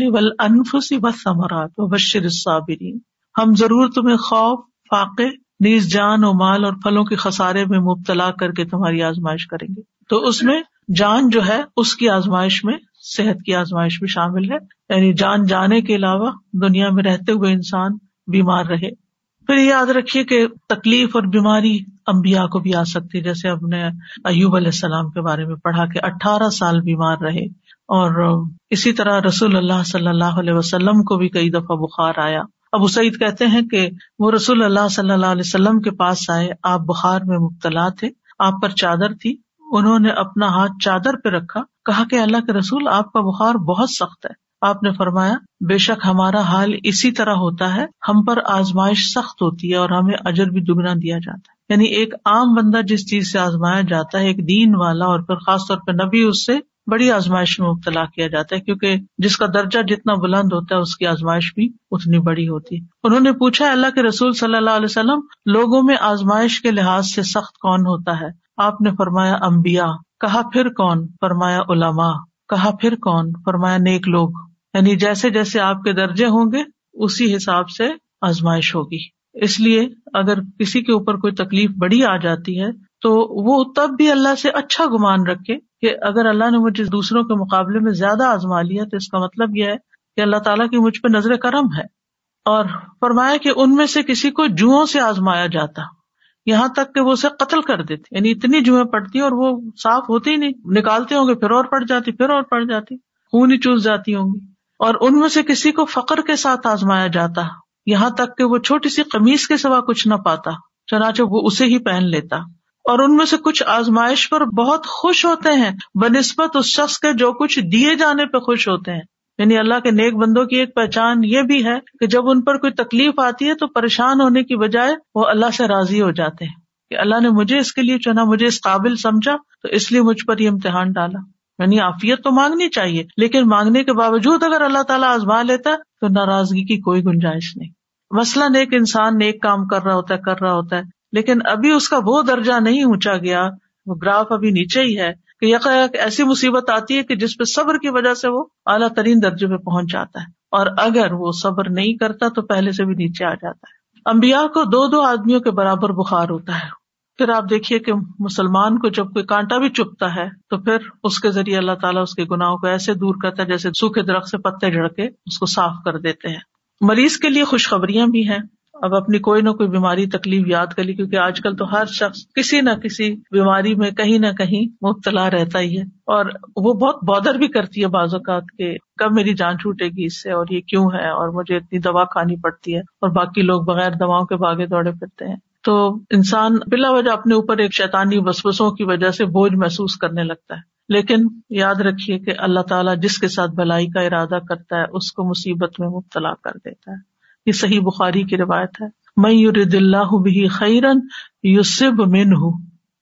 ول انفسی و ثمرات و بشر الصابرین ہم ضرور تمہیں خوف، فاقے، نیز جان و مال اور پھلوں کے خسارے میں مبتلا کر کے تمہاری آزمائش کریں گے۔ تو اس میں جان جو ہے، اس کی آزمائش میں، صحت کی آزمائش بھی شامل ہے۔ یعنی جان جانے کے علاوہ دنیا میں رہتے ہوئے انسان بیمار رہے۔ پھر یاد رکھیے کہ تکلیف اور بیماری امبیا کو بھی آ سکتی جیسے اب نے ایوب علیہ السلام کے بارے میں پڑھا کہ اٹھارہ سال بیمار رہے۔ اور اسی طرح رسول اللہ صلی اللہ علیہ وسلم کو بھی کئی دفعہ بخار آیا۔ ابو سعید کہتے ہیں کہ وہ رسول اللہ صلی اللہ علیہ وسلم کے پاس آئے۔ آپ بخار میں مبتلا تھے۔ آپ پر چادر تھی۔ انہوں نے اپنا ہاتھ چادر پہ رکھا۔ کہا کہ اللہ کے رسول، آپ کا بخار بہت سخت ہے۔ آپ نے فرمایا، بے شک ہمارا حال اسی طرح ہوتا ہے، ہم پر آزمائش سخت ہوتی ہے اور ہمیں اجر بھی دگنا دیا جاتا ہے۔ یعنی ایک عام بندہ جس چیز سے آزمایا جاتا ہے، ایک دین والا اور پھر خاص طور پہ نبی، اس سے بڑی آزمائش میں مبتلا کیا جاتا ہے، کیونکہ جس کا درجہ جتنا بلند ہوتا ہے، اس کی آزمائش بھی اتنی بڑی ہوتی ہے۔ انہوں نے پوچھا، اللہ کے رسول صلی اللہ علیہ وسلم، لوگوں میں آزمائش کے لحاظ سے سخت کون ہوتا ہے؟ آپ نے فرمایا امبیا کہا، پھر کون؟ فرمایا علما کہا، پھر کون؟ فرمایا، نیک لوگ۔ یعنی جیسے جیسے آپ کے درجے ہوں گے، اسی حساب سے آزمائش ہوگی۔ اس لیے اگر کسی کے اوپر کوئی تکلیف بڑی آ جاتی ہے، تو وہ تب بھی اللہ سے اچھا گمان رکھے کہ اگر اللہ نے مجھے دوسروں کے مقابلے میں زیادہ آزما لیا، تو اس کا مطلب یہ ہے کہ اللہ تعالیٰ کی مجھ پہ نظر کرم ہے۔ اور فرمایا کہ ان میں سے کسی کو جوؤں سے آزمایا جاتا۔ یہاں تک کہ وہ اسے قتل کر دیتے۔ یعنی اتنی جوئیں پڑتی اور وہ صاف ہوتی ہی نہیں۔ نکالتے ہوں گے، پھر اور پڑ جاتی، پھر اور پڑ جاتی۔ خون ہی چوس جاتی ہوں گی۔ اور ان میں سے کسی کو فخر کے ساتھ آزمایا جاتا، یہاں تک کہ وہ چھوٹی سی قمیض کے سوا کچھ نہ پاتا، چنانچہ وہ اسے ہی پہن لیتا۔ اور ان میں سے کچھ آزمائش پر بہت خوش ہوتے ہیں بہ نسبت اس شخص کے جو کچھ دیے جانے پہ خوش ہوتے ہیں۔ یعنی اللہ کے نیک بندوں کی ایک پہچان یہ بھی ہے کہ جب ان پر کوئی تکلیف آتی ہے تو پریشان ہونے کی بجائے وہ اللہ سے راضی ہو جاتے ہیں کہ اللہ نے مجھے اس کے لیے چنا، مجھے اس قابل سمجھا، تو اس لیے مجھ پر یہ امتحان ڈالا۔ یعنی آفیت تو مانگنی چاہیے، لیکن مانگنے کے باوجود اگر اللہ تعالیٰ آزما لیتا تو ناراضگی کی کوئی گنجائش نہیں۔ مثلاً ایک انسان نیک کام کر رہا ہوتا ہے، کر رہا ہوتا ہے، لیکن ابھی اس کا وہ درجہ نہیں اونچا گیا، وہ گراف ابھی نیچے ہی ہے کہ یک ایسی مصیبت آتی ہے کہ جس پہ صبر کی وجہ سے وہ اعلیٰ ترین درجے پہ پہنچ جاتا ہے۔ اور اگر وہ صبر نہیں کرتا تو پہلے سے بھی نیچے آ جاتا ہے۔ امبیا کو دو دو آدمیوں کے برابر بخار ہوتا ہے۔ پھر آپ دیکھیے کہ مسلمان کو جب کوئی کانٹا بھی چپتا ہے، تو پھر اس کے ذریعے اللہ تعالیٰ اس کے گناہوں کو ایسے دور کرتا ہے جیسے سوکھے درخت سے پتے جڑ کے اس کو صاف کر دیتے ہیں۔ مریض کے لیے خوشخبریاں بھی ہیں۔ اب اپنی کوئی نہ کوئی بیماری تکلیف یاد کر لی، کیونکہ آج کل تو ہر شخص کسی نہ کسی بیماری میں کہیں نہ کہیں مبتلا رہتا ہی ہے۔ اور وہ بہت بادر بھی کرتی ہے بعض اوقات کے کب میری جان چھوٹے گی اس سے اور یہ کیوں ہے اور مجھے اتنی دوا کھانی پڑتی ہے اور باقی لوگ بغیر دواؤں کے باغے دوڑے پھرتے ہیں۔ تو انسان بلا وجہ اپنے اوپر ایک شیطانی بسبسوں کی وجہ سے بوجھ محسوس کرنے لگتا ہے۔ لیکن یاد رکھیے کہ اللہ تعالیٰ جس کے ساتھ بھلائی کا ارادہ کرتا ہے، اس کو مصیبت میں مبتلا کر دیتا ہے۔ یہ صحیح بخاری کی روایت ہے۔ میں یورد اللہ بھی خیرن یوسب من ہوں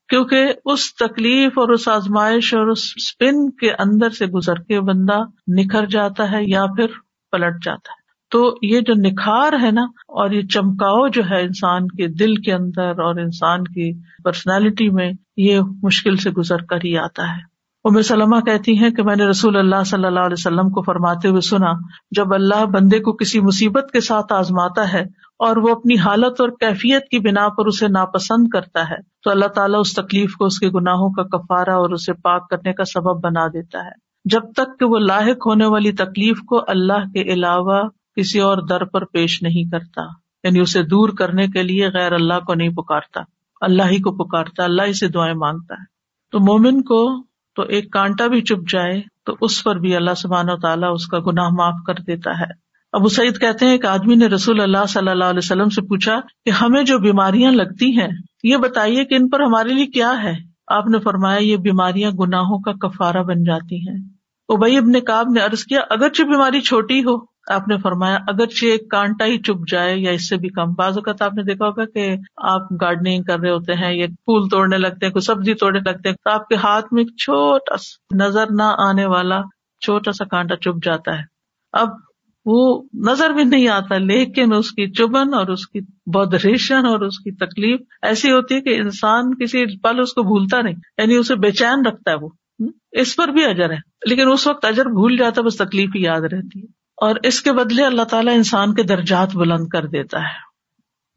کیونکہ اس تکلیف اور اس آزمائش اور اس اسپن کے اندر سے گزر کے بندہ نکھر جاتا ہے یا پھر پلٹ جاتا ہے۔ تو یہ جو نکھار ہے نا اور یہ چمکاؤ جو ہے انسان کے دل کے اندر اور انسان کی پرسنالٹی میں، یہ مشکل سے گزر کر ہی آتا ہے۔ ام سلمہ کہتی ہیں کہ میں نے رسول اللہ صلی اللہ علیہ وسلم کو فرماتے ہوئے سنا، جب اللہ بندے کو کسی مصیبت کے ساتھ آزماتا ہے اور وہ اپنی حالت اور کیفیت کی بنا پر اسے ناپسند کرتا ہے، تو اللہ تعالیٰ اس تکلیف کو، اس کے گناہوں کا کفارا اور اسے پاک کرنے کا سبب بنا دیتا ہے۔ جب تک کہ وہ لاحق ہونے والی تکلیف کو اللہ کے علاوہ کسی اور در پر پیش نہیں کرتا۔ یعنی اسے دور کرنے کے لیے غیر اللہ کو نہیں پکارتا۔ اللہ ہی کو پکارتا، اللہ ہی سے دعائیں مانگتا ہے۔ تو مومن کو تو ایک کانٹا بھی چپ جائے تو اس پر بھی اللہ سبحان و تعالیٰ اس کا گناہ معاف کر دیتا ہے۔ ابو سعید کہتے ہیں کہ آدمی نے رسول اللہ صلی اللہ علیہ وسلم سے پوچھا کہ ہمیں جو بیماریاں لگتی ہیں، یہ بتائیے کہ ان پر ہمارے لیے کیا ہے؟ آپ نے فرمایا یہ بیماریاں گناہوں کا کفارہ بن جاتی ہیں۔ ابئی ابن کاب نے ارض کیا، اگرچہ بیماری چھوٹی ہو آپ نے فرمایا، اگرچہ ایک کانٹا ہی چپ جائے یا اس سے بھی کم، بعض اوقات آپ نے دیکھا ہوگا کہ آپ گارڈنگ کر رہے ہوتے ہیں یا پھول توڑنے لگتے ہیں، کوئی سبزی توڑنے لگتے ہیں، تو آپ کے ہاتھ میں چھوٹا سا نظر نہ آنے والا چھوٹا سا کانٹا چپ جاتا ہے۔ اب وہ نظر بھی نہیں آتا، لیکن اس کی چبن اور اس کی بدریشن اور اس کی تکلیف ایسی ہوتی ہے کہ انسان کسی پل اس کو بھولتا نہیں یعنی اسے بے چین رکھتا ہے وہ۔ اس پر بھی اجر ہے، لیکن اس وقت اجر بھول جاتا ہے، بس تکلیف ہی یاد رہتی ہے۔ اور اس کے بدلے اللہ تعالیٰ انسان کے درجات بلند کر دیتا ہے۔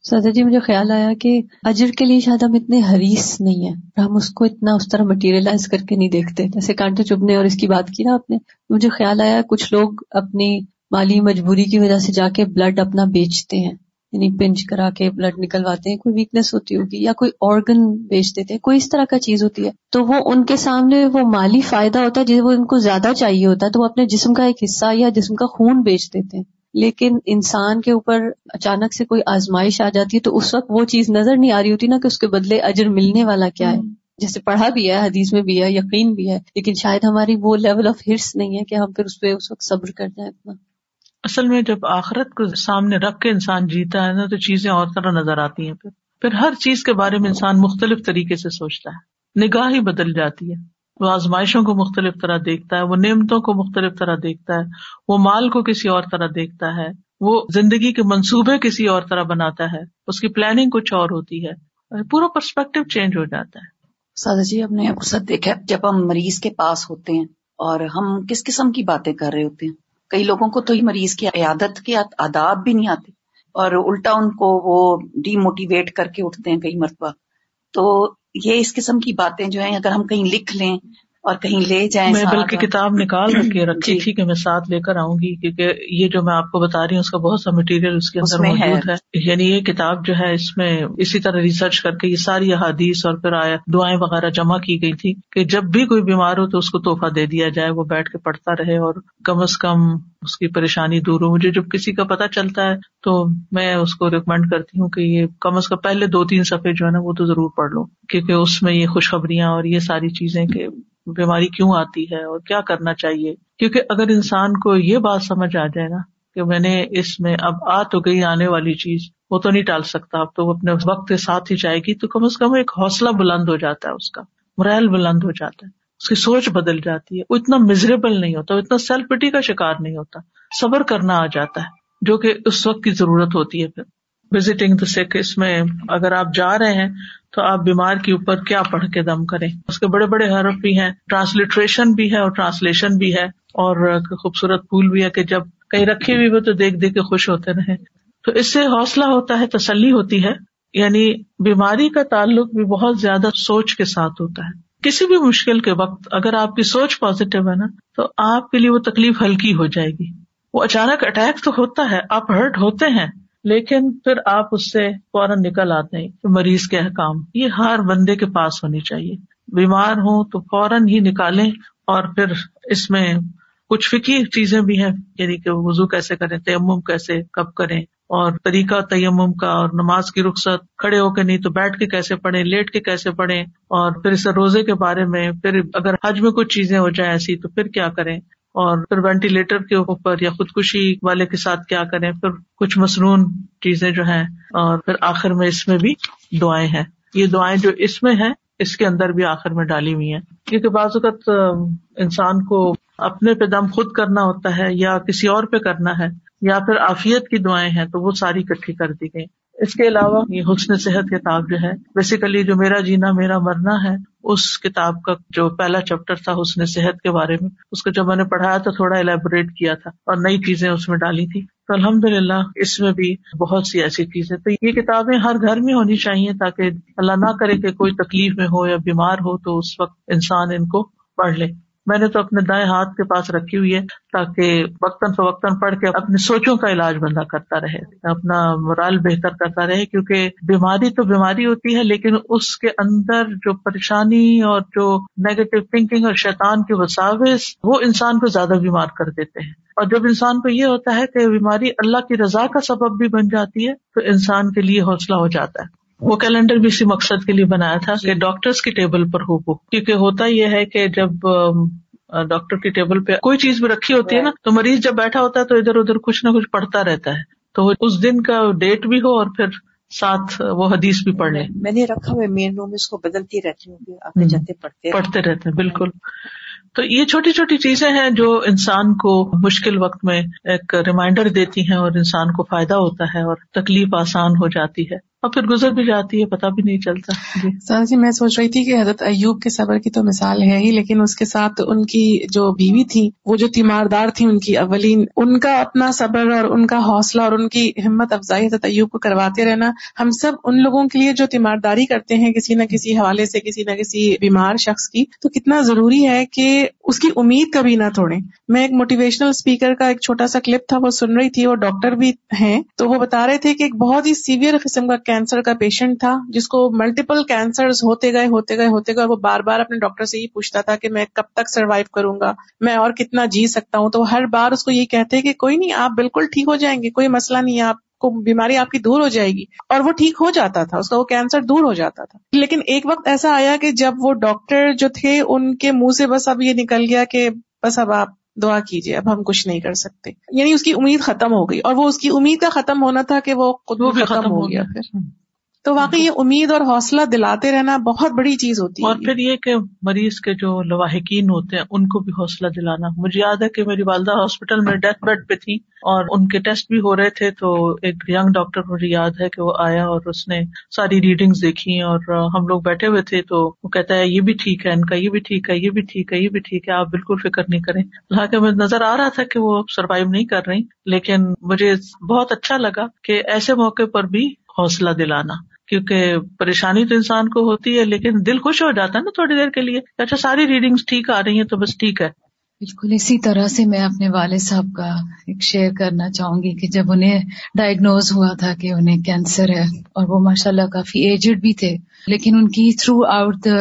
سادا جی مجھے خیال آیا کہ اجر کے لیے شاید ہم اتنے حریث نہیں ہیں۔ ہم اس کو اتنا اس طرح مٹیریلائز کر کے نہیں دیکھتے۔ جیسے کانٹے چبنے اور اس کی بات کی نا آپ نے۔ مجھے خیال آیا کچھ لوگ اپنی مالی مجبوری کی وجہ سے جا کے بلڈ اپنا بیچتے ہیں۔ یعنی پنچ کرا کے بلڈ نکلواتے ہیں کوئی ویکنیس ہوتی ہوگی یا کوئی آرگن بیچ دیتے ہیں کوئی اس طرح کا چیز ہوتی ہے تو وہ ان کے سامنے وہ مالی فائدہ ہوتا ہے جس وہ ان کو زیادہ چاہیے ہوتا ہے تو وہ اپنے جسم کا ایک حصہ یا جسم کا خون بیچ دیتے ہیں۔ لیکن انسان کے اوپر اچانک سے کوئی آزمائش آ جاتی ہے تو اس وقت وہ چیز نظر نہیں آ رہی ہوتی نا کہ اس کے بدلے اجر ملنے والا کیا ہے۔ جیسے پڑھا بھی ہے حدیث میں بھی ہے یقین بھی ہے لیکن شاید ہماری وہ لیول آف ہرس نہیں ہے کہ ہم پھر اس پہ اس وقت صبر کر جائیں اتنا اصل میں جب آخرت کو سامنے رکھ کے انسان جیتا ہے نا، تو چیزیں اور طرح نظر آتی ہیں۔ پھر پھر ہر چیز کے بارے میں انسان مختلف طریقے سے سوچتا ہے۔ نگاہ ہی بدل جاتی ہے۔ وہ آزمائشوں کو مختلف طرح دیکھتا ہے، وہ نعمتوں کو مختلف طرح دیکھتا ہے، وہ مال کو کسی اور طرح دیکھتا ہے، وہ زندگی کے منصوبے کسی اور طرح بناتا ہے۔ اس کی پلاننگ کچھ اور ہوتی ہے۔ پورا پرسپیکٹو چینج ہو جاتا ہے۔ سادہ جی ہم نے اکثر دیکھا جب ہم مریض کے پاس ہوتے ہیں اور ہم کس قسم کی باتیں کر رہے ہوتے ہیں؟ کئی لوگوں کو تو مریض کی عیادت کے آداب بھی نہیں آتے اور الٹا ان کو وہ ڈی موٹیویٹ کر کے اٹھتے ہیں کئی مرتبہ۔ تو یہ اس قسم کی باتیں جو ہیں، اگر ہم کہیں لکھ لیں اور کہیں لے جائیں میں بلکہ کتاب نکال رکھی رکھی جی۔ تھی کہ میں ساتھ لے کر آؤں گی کیونکہ یہ جو میں آپ کو بتا رہی ہوں اس کا بہت سا مٹیریل اس کے اندر موجود ہے۔ یعنی یہ کتاب جو ہے اس میں اسی طرح ریسرچ کر کے یہ ساری احادیث اور پھر آیا دعائیں وغیرہ جمع کی گئی تھی کہ جب بھی کوئی بیمار ہو تو اس کو تحفہ دے دیا جائے وہ بیٹھ کے پڑھتا رہے اور کم از کم اس کی پریشانی دور ہو۔ مجھے جب کسی کا پتا چلتا ہے تو میں اس کو ریکمینڈ کرتی ہوں کہ یہ کم از کم پہلے دو تین صفحے جو ہے نا وہ تو ضرور پڑھ لو کیونکہ اس میں یہ خوشخبریاں اور یہ ساری چیزیں کہ بیماری کیوں آتی ہے اور کیا کرنا چاہیے؟ کیونکہ اگر انسان کو یہ بات سمجھ آ جائے نا کہ میں نے اس میں اب آ تو گئی آنے والی چیز، وہ تو نہیں ٹال سکتا۔ اب تو وہ اپنے وقت کے ساتھ ہی جائے گی تو کم از کم ایک حوصلہ بلند ہو جاتا ہے اس کا مرائل بلند ہو جاتا ہے۔ اس کی سوچ بدل جاتی ہے۔ وہ اتنا مزریبل نہیں ہوتا اتنا سیلف پٹی کا شکار نہیں ہوتا۔ صبر کرنا آ جاتا ہے، جو کہ اس وقت کی ضرورت ہوتی ہے۔ پھر وزٹنگ دا سکھ اس میں اگر آپ جا رہے ہیں تو آپ بیمار کے اوپر کیا پڑھ کے دم کریں؟ اس کے بڑے بڑے حرف بھی ہیں ٹرانسلیٹریشن بھی ہے اور ٹرانسلیشن بھی ہے، اور خوبصورت پھول بھی ہے کہ جب کہیں رکھے ہوئے تو دیکھ دیکھ کے خوش ہوتے رہے تو اس سے حوصلہ ہوتا ہے، تسلی ہوتی ہے یعنی بیماری کا تعلق بھی بہت زیادہ سوچ کے ساتھ ہوتا ہے۔ کسی بھی مشکل کے وقت اگر آپ کی سوچ پازیٹو ہے نا، تو آپ کے لیے وہ تکلیف ہلکی ہو جائے گی۔ وہ اچانک اٹیک تو ہوتا ہے، آپ ہرٹ ہوتے ہیں لیکن پھر آپ اس سے فوراً نکل آتے ہیں مریض کے احکام، یہ ہر بندے کے پاس ہونی چاہیے۔ بیمار ہوں تو فوراً ہی نکالیں اور پھر اس میں کچھ فکی چیزیں بھی ہیں یعنی کہ وضو کیسے کریں، تیمم کیسے، کب کریں، اور طریقہ تیمم کا اور نماز کی رخصت، کھڑے ہو کے نہیں تو بیٹھ کے کیسے پڑھیں، لیٹ کے کیسے پڑھیں، اور پھر اسے روزے کے بارے میں، پھر اگر حج میں کچھ چیزیں ہو جائیں ایسی تو پھر کیا کریں؟ اور پھر وینٹیلیٹر کے اوپر یا خودکشی والے کے ساتھ کیا کریں، پھر کچھ مصنون چیزیں جو ہیں اور پھر آخر میں اس میں بھی دعائیں ہیں۔ یہ دعائیں جو اس میں ہے اس کے اندر بھی آخر میں ڈالی ہوئی ہیں۔ کیونکہ بعض اوقات انسان کو اپنے پہ دم خود کرنا ہوتا ہے یا کسی اور پہ کرنا ہے یا پھر آفیت کی دعائیں ہیں، تو وہ ساری کٹھی کر دی گئی اس کے علاوہ یہ حسن صحت کتاب جو ہے بیسیکلی جو میرا جینا، میرا مرنا ہے، اس کتاب کا جو پہلا چیپٹر تھا حسن صحت کے بارے میں، اس کو جب میں نے پڑھایا تو تھوڑا الیبوریٹ کیا تھا اور نئی چیزیں اس میں ڈالی تھی تو الحمد للہ اس میں بھی بہت سی ایسی چیزیں۔ تو یہ کتابیں ہر گھر میں ہونی چاہیے تاکہ اللہ نہ کرے کہ کوئی تکلیف میں ہو یا بیمار ہو تو اس وقت انسان ان کو پڑھ لے۔ میں نے تو اپنے دائیں ہاتھ کے پاس رکھی ہوئی ہے تاکہ وقتاً فوقتاً پڑھ کے اپنی سوچوں کا علاج بندہ کرتا رہے، اپنا مرال بہتر کرتا رہے، کیونکہ بیماری تو بیماری ہوتی ہے، لیکن اس کے اندر جو پریشانی اور جو نیگیٹو تھنکنگ اور شیطان کے وساوس، وہ انسان کو زیادہ بیمار کر دیتے ہیں۔ اور جب انسان کو یہ ہوتا ہے کہ بیماری اللہ کی رضا کا سبب بھی بن جاتی ہے، تو انسان کے لیے حوصلہ ہو جاتا ہے۔ وہ کیلنڈر بھی اسی مقصد کے لیے بنایا تھا کہ ڈاکٹرس کی ٹیبل پر ہو وہ۔ کیونکہ ہوتا یہ ہے کہ جب ڈاکٹر کی ٹیبل پہ کوئی چیز بھی رکھی ہوتی ہے نا تو مریض جب بیٹھا ہوتا ہے تو ادھر ادھر کچھ نہ کچھ پڑھتا رہتا ہے۔ تو اس دن کا ڈیٹ بھی ہو اور پھر ساتھ وہ حدیث بھی پڑھ لیں میں نے رکھا ہوا مین روم اس کو بدلتی رہتی ہوں پڑھتے پڑھتے رہتے ہیں بالکل۔ تو یہ چھوٹی چھوٹی چیزیں ہیں جو انسان کو مشکل وقت میں ایک ریمائنڈر دیتی ہیں اور انسان کو فائدہ ہوتا ہے اور تکلیف آسان ہو جاتی ہے۔ اور پھر گزر بھی جاتی ہے پتا بھی نہیں چلتا۔ جی۔ سر جی میں سوچ رہی تھی کہ حضرت ایوب کے صبر کی تو مثال ہے ہی، لیکن اس کے ساتھ ان کی جو بیوی تھی، وہ جو تیماردار تھی، ان کی اولین، ان کا اپنا صبر اور ان کا حوصلہ اور ان کی ہمت افزائی حضرت ایوب کو کرواتے رہنا۔ ہم سب ان لوگوں کے لیے جو تیمارداری کرتے ہیں، کسی نہ کسی حوالے سے، کسی نہ کسی بیمار شخص کی، تو کتنا ضروری ہے کہ اس کی امید کبھی نہ توڑیں۔ میں ایک موٹیویشنل اسپیکر کا ایک چھوٹا سا کلپ تھا، وہ سن رہی تھی، وہ ڈاکٹر بھی ہیں، تو وہ بتا رہے تھے کہ ایک بہت ہی سیویئر قسم کا کینسر کا پیشنٹ تھا، جس کو ملٹیپل کینسر ہوتے گئے ہوتے گئے ہوتے گئے، وہ بار بار اپنے ڈاکٹر سے یہ پوچھتا تھا کہ میں کب تک سروائو کروں گا، میں اور کتنا جی سکتا ہوں؟ تو ہر بار اس کو یہ کہتے کہ کوئی نہیں، آپ بالکل ٹھیک ہو جائیں گے، کوئی مسئلہ نہیں ہے آپ کو بیماری آپ کی دور ہو جائے گی۔ اور وہ ٹھیک ہو جاتا تھا، اس کا وہ کینسر دور ہو جاتا تھا۔ لیکن ایک وقت ایسا آیا کہ جب وہ ڈاکٹر جو تھے، ان کے منہ سے بس اب یہ نکل گیا کہ بس اب آپ دعا کیجیے اب ہم کچھ نہیں کر سکتے۔ یعنی اس کی امید ختم ہو گئی اور وہ اس کی امید کا ختم ہونا تھا کہ وہ خود وہ بھی ختم ہو گیا۔ پھر۔ تو واقعی یہ امید اور حوصلہ دلاتے رہنا بہت بڑی چیز ہوتی ہے۔ اور پھر یہ کہ مریض کے جو لواحقین ہوتے ہیں، ان کو بھی حوصلہ دلانا۔ مجھے یاد ہے کہ میری والدہ ہاسپٹل میں ڈیتھ بیڈ پہ تھی اور ان کے ٹیسٹ بھی ہو رہے تھے، تو ایک ینگ ڈاکٹر مجھے یاد ہے کہ وہ آیا اور اس نے ساری ریڈنگز دیکھی اور ہم لوگ بیٹھے ہوئے تھے تو وہ کہتا ہے، یہ بھی ٹھیک ہے، ان کا یہ بھی ٹھیک ہے، یہ بھی ٹھیک ہے، یہ بھی ٹھیک ہے، آپ بالکل فکر نہیں کریں۔ حالانکہ مجھے نظر آ رہا تھا کہ وہ سروائو نہیں کر رہی، لیکن مجھے بہت اچھا لگا کہ ایسے موقع پر بھی حوصلہ دلانا۔ کیونکہ پریشانی تو انسان کو ہوتی ہے، لیکن دل خوش ہو جاتا ہے نا تھوڑی دیر کے لیے اچھا ساری ریڈنگ ٹھیک آ رہی ہیں تو بس ٹھیک ہے۔ بالکل، اسی طرح سے میں اپنے والد صاحب کا ایک شیئر کرنا چاہوں گی کہ جب انہیں ڈائگنوز ہوا تھا کہ انہیں کینسر ہے اور وہ ماشاء اللہ کافی ایجڈ بھی تھے، لیکن ان کی تھرو آؤٹ دا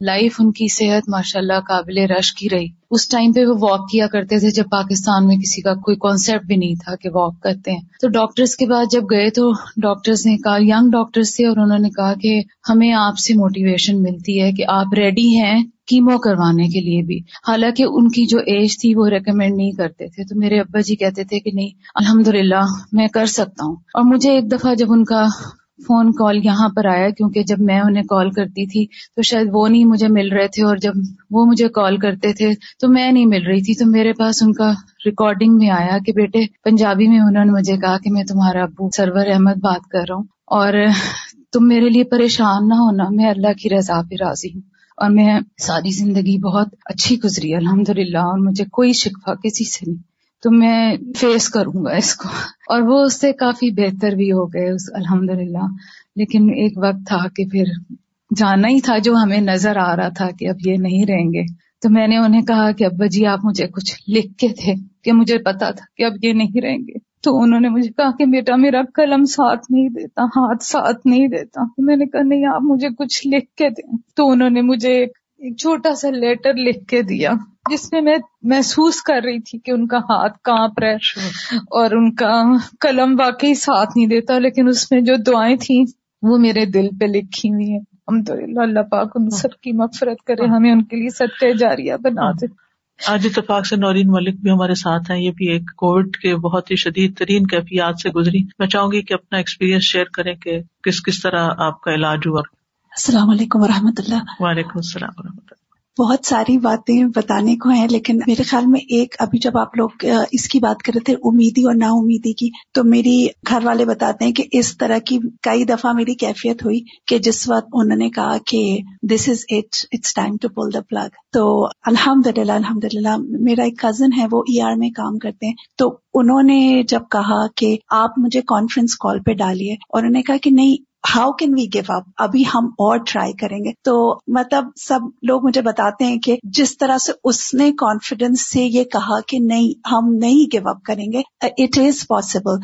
لائف ان کی صحت ماشاء اللہ قابل رش کی رہی۔ اس ٹائم پہ وہ واک کیا کرتے تھے جب پاکستان میں کسی کا کوئی کانسیپٹ بھی نہیں تھا کہ واک کرتے ہیں۔ تو ڈاکٹرز کے بعد جب گئے تو ڈاکٹرز نے کہا ینگ ڈاکٹرز تھے اور انہوں نے کہا کہ ہمیں آپ سے موٹیویشن ملتی ہے کہ آپ ریڈی ہیں کیمو کروانے کے لیے بھی۔ حالانکہ ان کی جو ایج تھی وہ ریکمینڈ نہیں کرتے تھے۔ تو میرے ابا جی کہتے تھے کہ نہیں الحمد میں کر سکتا ہوں۔ اور مجھے ایک دفعہ جب ان کا فون کال یہاں پر آیا کیونکہ جب میں انہیں کال کرتی تھی تو شاید وہ نہیں مجھے مل رہے تھے اور جب وہ مجھے کال کرتے تھے تو میں نہیں مل رہی تھی تو میرے پاس ان کا ریکارڈنگ میں آیا کہ بیٹے پنجابی میں انہوں نے مجھے کہا کہ میں تمہارا ابو سرور احمد بات کر رہا ہوں اور تم میرے لیے پریشان نہ ہونا، میں اللہ کی رضا پہ راضی ہوں اور میں ساری زندگی بہت اچھی گزری الحمد للہ اور مجھے کوئی شکفا کسی سے نہیں۔ تو میں فیس کروں گا اس کو۔ اور وہ اس سے کافی بہتر بھی ہو گئے الحمد للہ لیکن ایک وقت تھا کہ پھر جانا ہی تھا جو ہمیں نظر آ رہا تھا کہ اب یہ نہیں رہیں گے۔ تو میں نے انہیں کہا کہ ابا جی آپ مجھے کچھ لکھ کے تھے کہ مجھے پتا تھا کہ اب یہ نہیں رہیں گے۔ تو انہوں نے مجھے کہا کہ بیٹا، میرا قلم ساتھ نہیں دیتا، ہاتھ ساتھ نہیں دیتا۔ میں نے کہا، نہیں، آپ مجھے کچھ لکھ کے دیں۔ تو انہوں نے مجھے ایک ایک چھوٹا سا لیٹر لکھ کے دیا، جس میں میں محسوس کر رہی تھی کہ ان کا ہاتھ کانپ رہا اور ان کا قلم واقعی ساتھ نہیں دیتا، لیکن اس میں جو دعائیں تھیں وہ میرے دل پہ لکھی ہوئی ہیں۔ الحمد للہ اللہ پاک ان سب کی مفرت کرے، ہمیں ان کے لیے سچے جاریہ بنا دے۔ آج اتفاق سے نورین ملک بھی ہمارے ساتھ ہیں، یہ بھی ایک کووڈ کے بہت ہی شدید ترین کیفیات سے گزری۔ میں چاہوں گی کہ اپنا ایکسپیرینس شیئر کریں کہ کس کس طرح آپ کا علاج ہوا۔ السلام علیکم و رحمۃ اللہ۔ وعلیکم السلام و رحمۃ اللہ۔ بہت ساری باتیں بتانے کو ہیں لیکن میرے خیال میں ایک ابھی جب آپ لوگ اس کی بات کر رہے تھے امیدی اور نا امیدی کی تو میری گھر والے بتاتے ہیں کہ اس طرح کی کئی دفعہ میری کیفیت ہوئی کہ جس وقت انہوں نے کہا کہ this is it it's time to pull the plug تو الحمد للہ الحمد للہ میرا ایک کزن ہے وہ ای آر میں کام کرتے ہیں۔ تو انہوں نے جب کہا کہ آپ مجھے کانفرنس کال پہ ڈالیے اور انہوں نے کہا کہ نہیں how can we give up ابھی ہم اور ٹرائی کریں گے۔ تو مطلب سب لوگ مجھے بتاتے ہیں کہ جس طرح سے اس نے کانفیڈینس سے یہ کہا کہ نہیں، ہم نہیں گیو اپ کریں گے۔ اٹ از پاسبل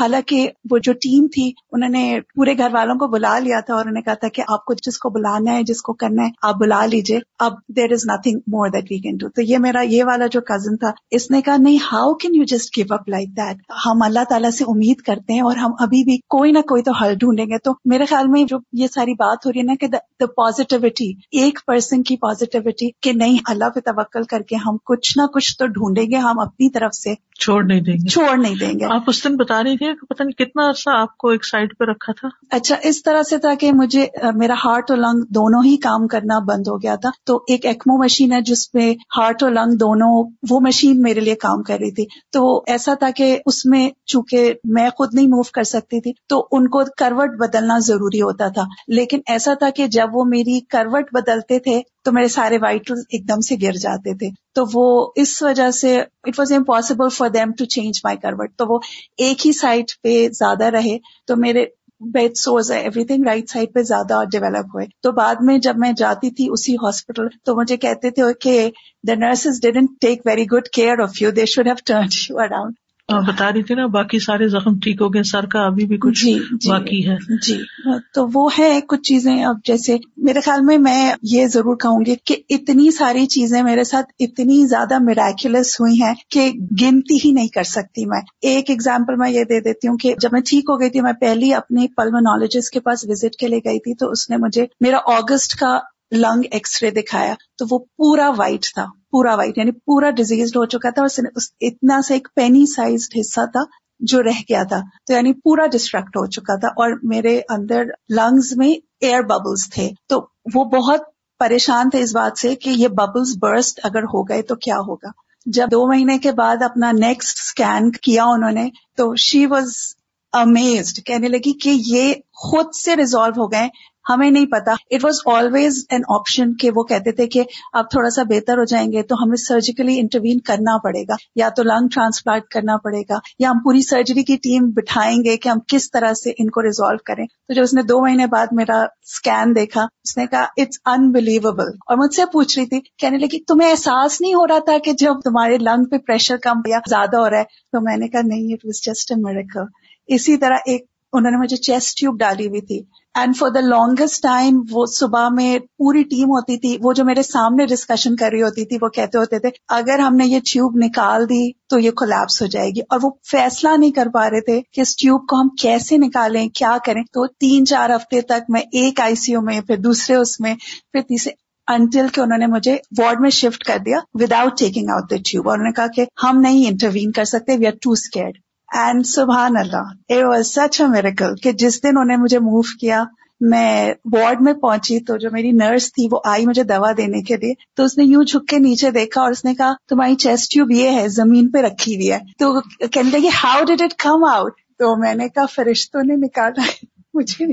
حالانکہ وہ جو ٹیم تھی، انہوں نے پورے گھر والوں کو بلا لیا تھا اور انہوں نے کہا تھا کہ آپ کو جس کو بلانا ہے، جس کو کرنا ہے، آپ بلا لیجیے اب there is nothing more that we can do تو یہ میرا یہ والا جو کزن تھا، اس نے کہا نہیں how can you just give up like that ہم اللہ تعالیٰ سے امید کرتے ہیں اور ہم ابھی بھی کوئی نہ کوئی تو حل ڈھونڈیں گے۔ تو میرے خیال میں جو یہ ساری بات ہو رہی ہے نا کہ دا پازیٹیوٹی ایک پرسن کی پازیٹیوٹی کہ نہیں، اللہ پہ توکل کر کے ہم کچھ نہ کچھ تو ڈھونڈیں گے، ہم اپنی طرف سے چھوڑ نہیں دیں گے۔ چھوڑ نہیں دیں گے۔ آپ اس دن بتا رہی تھی کہ پتہ نہیں کتنا عرصہ آپ کو ایک سائڈ پہ رکھا تھا۔ اچھا اس طرح سے تھا کہ مجھے میرا ہارٹ اور لنگ دونوں ہی کام کرنا بند ہو گیا تھا۔ تو ایک ایکمو مشین ہے جس میں ہارٹ اور لنگ دونوں وہ مشین میرے لیے کام کر رہی تھی۔ تو ایسا تھا کہ اس میں چونکہ میں خود نہیں موو کر سکتی تھی تو ان کو کروٹ بدلنا ضروری ہوتا تھا۔ لیکن ایسا تھا کہ جب وہ میری کروٹ بدلتے تھے تو میرے سارے وائٹل ایک دم سے گر جاتے تھے۔ تو وہ اس وجہ سے it was impossible for them to change my Karot تو وہ ایک ہی سائڈ پہ زیادہ رہے۔ تو میرے بیڈ سوز ہے ایوری تھنگ رائٹ سائڈ پہ زیادہ ڈیولپ ہوئے۔ تو بعد میں جب میں جاتی تھی اسی ہاسپٹل تو مجھے کہتے تھے کہ the nurses didn't take very good care of you they should have turn you around بتا رہی تھی نا باقی سارے زخم ٹھیک ہو گئے سر کا ابھی بھی کچھ جی جی باقی ہے۔ جی تو وہ ہے کچھ چیزیں۔ اب جیسے میرے خیال میں میں یہ ضرور کہوں گی کہ اتنی ساری چیزیں میرے ساتھ اتنی زیادہ میریکولس ہوئی ہیں کہ گنتی ہی نہیں کر سکتی میں۔ ایک ایگزامپل میں یہ دے دیتی ہوں کہ جب میں ٹھیک ہو گئی تھی میں پہلی اپنی پلمونالوجسٹ کے پاس وزٹ کے لیے گئی تھی تو اس نے مجھے میرا اگست کا لنگ ایکس رے دکھایا تو وہ پورا وائٹ تھا، پورا وائٹ یعنی پورا ڈیزیزڈ ہو چکا تھا اور اتنا سا ایک پینی سائز حصہ تھا جو رہ گیا تھا، تو یعنی پورا ڈسٹریکٹ ہو چکا تھا اور میرے اندر لنگز میں ایئر ببلز تھے۔ تو وہ بہت پریشان تھے اس بات سے کہ یہ ببلز برسٹ اگر ہو گئے تو کیا ہوگا۔ جب دو مہینے کے بعد اپنا نیکسٹ اسکین کیا انہوں نے تو شی واز امیزڈ کہنے لگی کہ یہ خود سے ریزالو ہو گئے ہمیں نہیں پتا۔ It was always an option کہ وہ کہتے تھے کہ آپ تھوڑا سا بہتر ہو جائیں گے تو ہمیں سرجیکلی انٹروین کرنا پڑے گا، یا تو لنگ ٹرانسپلانٹ کرنا پڑے گا، یا ہم پوری سرجری کی ٹیم بٹھائیں گے کہ ہم کس طرح سے ان کو ریزالو کریں۔ تو جب اس نے دو مہینے بعد میرا اسکین دیکھا، اس نے کہا اٹس انبلیویبل اور مجھ سے پوچھ رہی تھی، کہنے لگی، تمہیں احساس نہیں ہو رہا تھا کہ جب تمہارے لنگ پہ پریشر کم یا زیادہ ہو رہا ہے؟ تو میں نے کہا، نہیں it was just a miracle اسی طرح ایک، انہوں نے مجھے چیسٹ ٹیوب ڈالی ہوئی تھی۔ And for the longest time وہ صبح میں پوری ٹیم ہوتی تھی، وہ جو میرے سامنے ڈسکشن کر رہی ہوتی تھی، وہ کہتے ہوتے تھے، اگر ہم نے یہ ٹیوب نکال دی تو یہ کولیپس ہو جائے گی۔ اور وہ فیصلہ نہیں کر پا رہے تھے کہ اس ٹیوب کو ہم کیسے نکالیں، کیا کریں۔ تو تین چار ہفتے تک میں ایک آئی سی یو میں، پھر دوسرے اس میں، پھر تیسرے انٹل کہ انہوں نے مجھے وارڈ میں شفٹ کر دیا without taking out the tube اور انہوں نے کہا کہ ہم نہیں انٹروین کر سکتے we are too scared and سبحان اللہ it was such a miracle کہ جس دن انہوں نے مجھے موو کیا میں وارڈ میں پہنچی تو جو میری نرس تھی وہ آئی مجھے دوا دینے کے لیے تو اس نے یوں جھک کے نیچے دیکھا اور اس نے کہا تمہاری چیسٹ ٹیوب یہ ہے زمین پہ رکھی ہوئی ہے تو کہنے لگی how did it come out تو میں نے کہا فرشتوں نے نکالا مجھے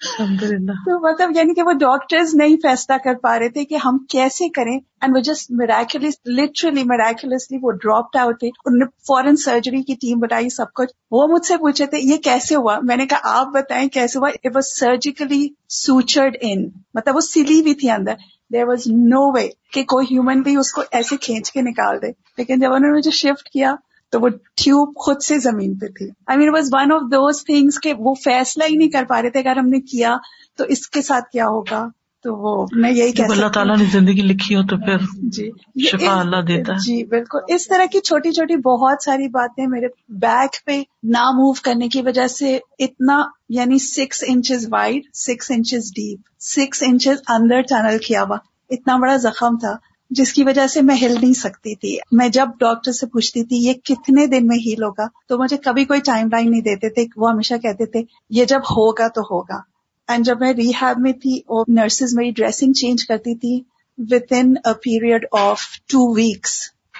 تو مطلب یعنی کہ وہ ڈاکٹرز نہیں فیصلہ کر پا رہے تھے کہ ہم کیسے کریں اینڈ وہ جسٹ میریکولس لٹرلی میریکولسلی وہ ڈراپڈ آؤٹ تھے۔ انہوں نے فورن سرجری کی ٹیم بتائی سب کچھ۔ وہ مجھ سے پوچھے تھے، یہ کیسے ہوا؟ میں نے کہا، آپ بتائیں کیسے ہوا؟ It was surgically sutured in مطلب وہ سلی بھی تھی اندر۔ دیر واز نو وے کہ کوئی ہیومن بھی اس کو ایسے کھینچ کے نکال دے۔ لیکن جب انہوں نے مجھے شفٹ کیا تو وہ ٹیوب خود سے زمین پہ تھی I mean was one of those things کہ وہ فیصلہ ہی نہیں کر پا رہے تھے۔ اگر ہم نے کیا تو اس کے ساتھ کیا ہوگا؟ تو وہ میں یہی کہ اللہ تعالیٰ نے زندگی لکھی ہو تو پھر جی۔ شفا اللہ دیتا ہے۔ جی بالکل۔ اس طرح کی چھوٹی چھوٹی بہت ساری باتیں میرے بیک پہ نہ موو کرنے کی وجہ سے اتنا یعنی six inches wide six inches deep six inches اندر ٹنل کیا ہوا۔ اتنا بڑا زخم تھا۔ جس کی وجہ سے میں ہل نہیں سکتی تھی۔ میں جب ڈاکٹر سے پوچھتی تھی یہ کتنے دن میں ہیل ہوگا تو مجھے کبھی کوئی ٹائم لائن نہیں دیتے تھے وہ ہمیشہ کہتے تھے یہ جب ہوگا تو ہوگا۔ اینڈ جب میں ریہیب میں تھی اور نرسز میری ڈریسنگ چینج کرتی تھی within period of two weeks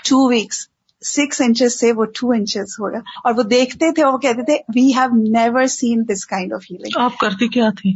two weeks six inches سے وہ ٹو انچز ہو گیا اور وہ دیکھتے تھے اور وہ کہتے تھے we have never seen this kind of healing آپ کرتی کیا تھی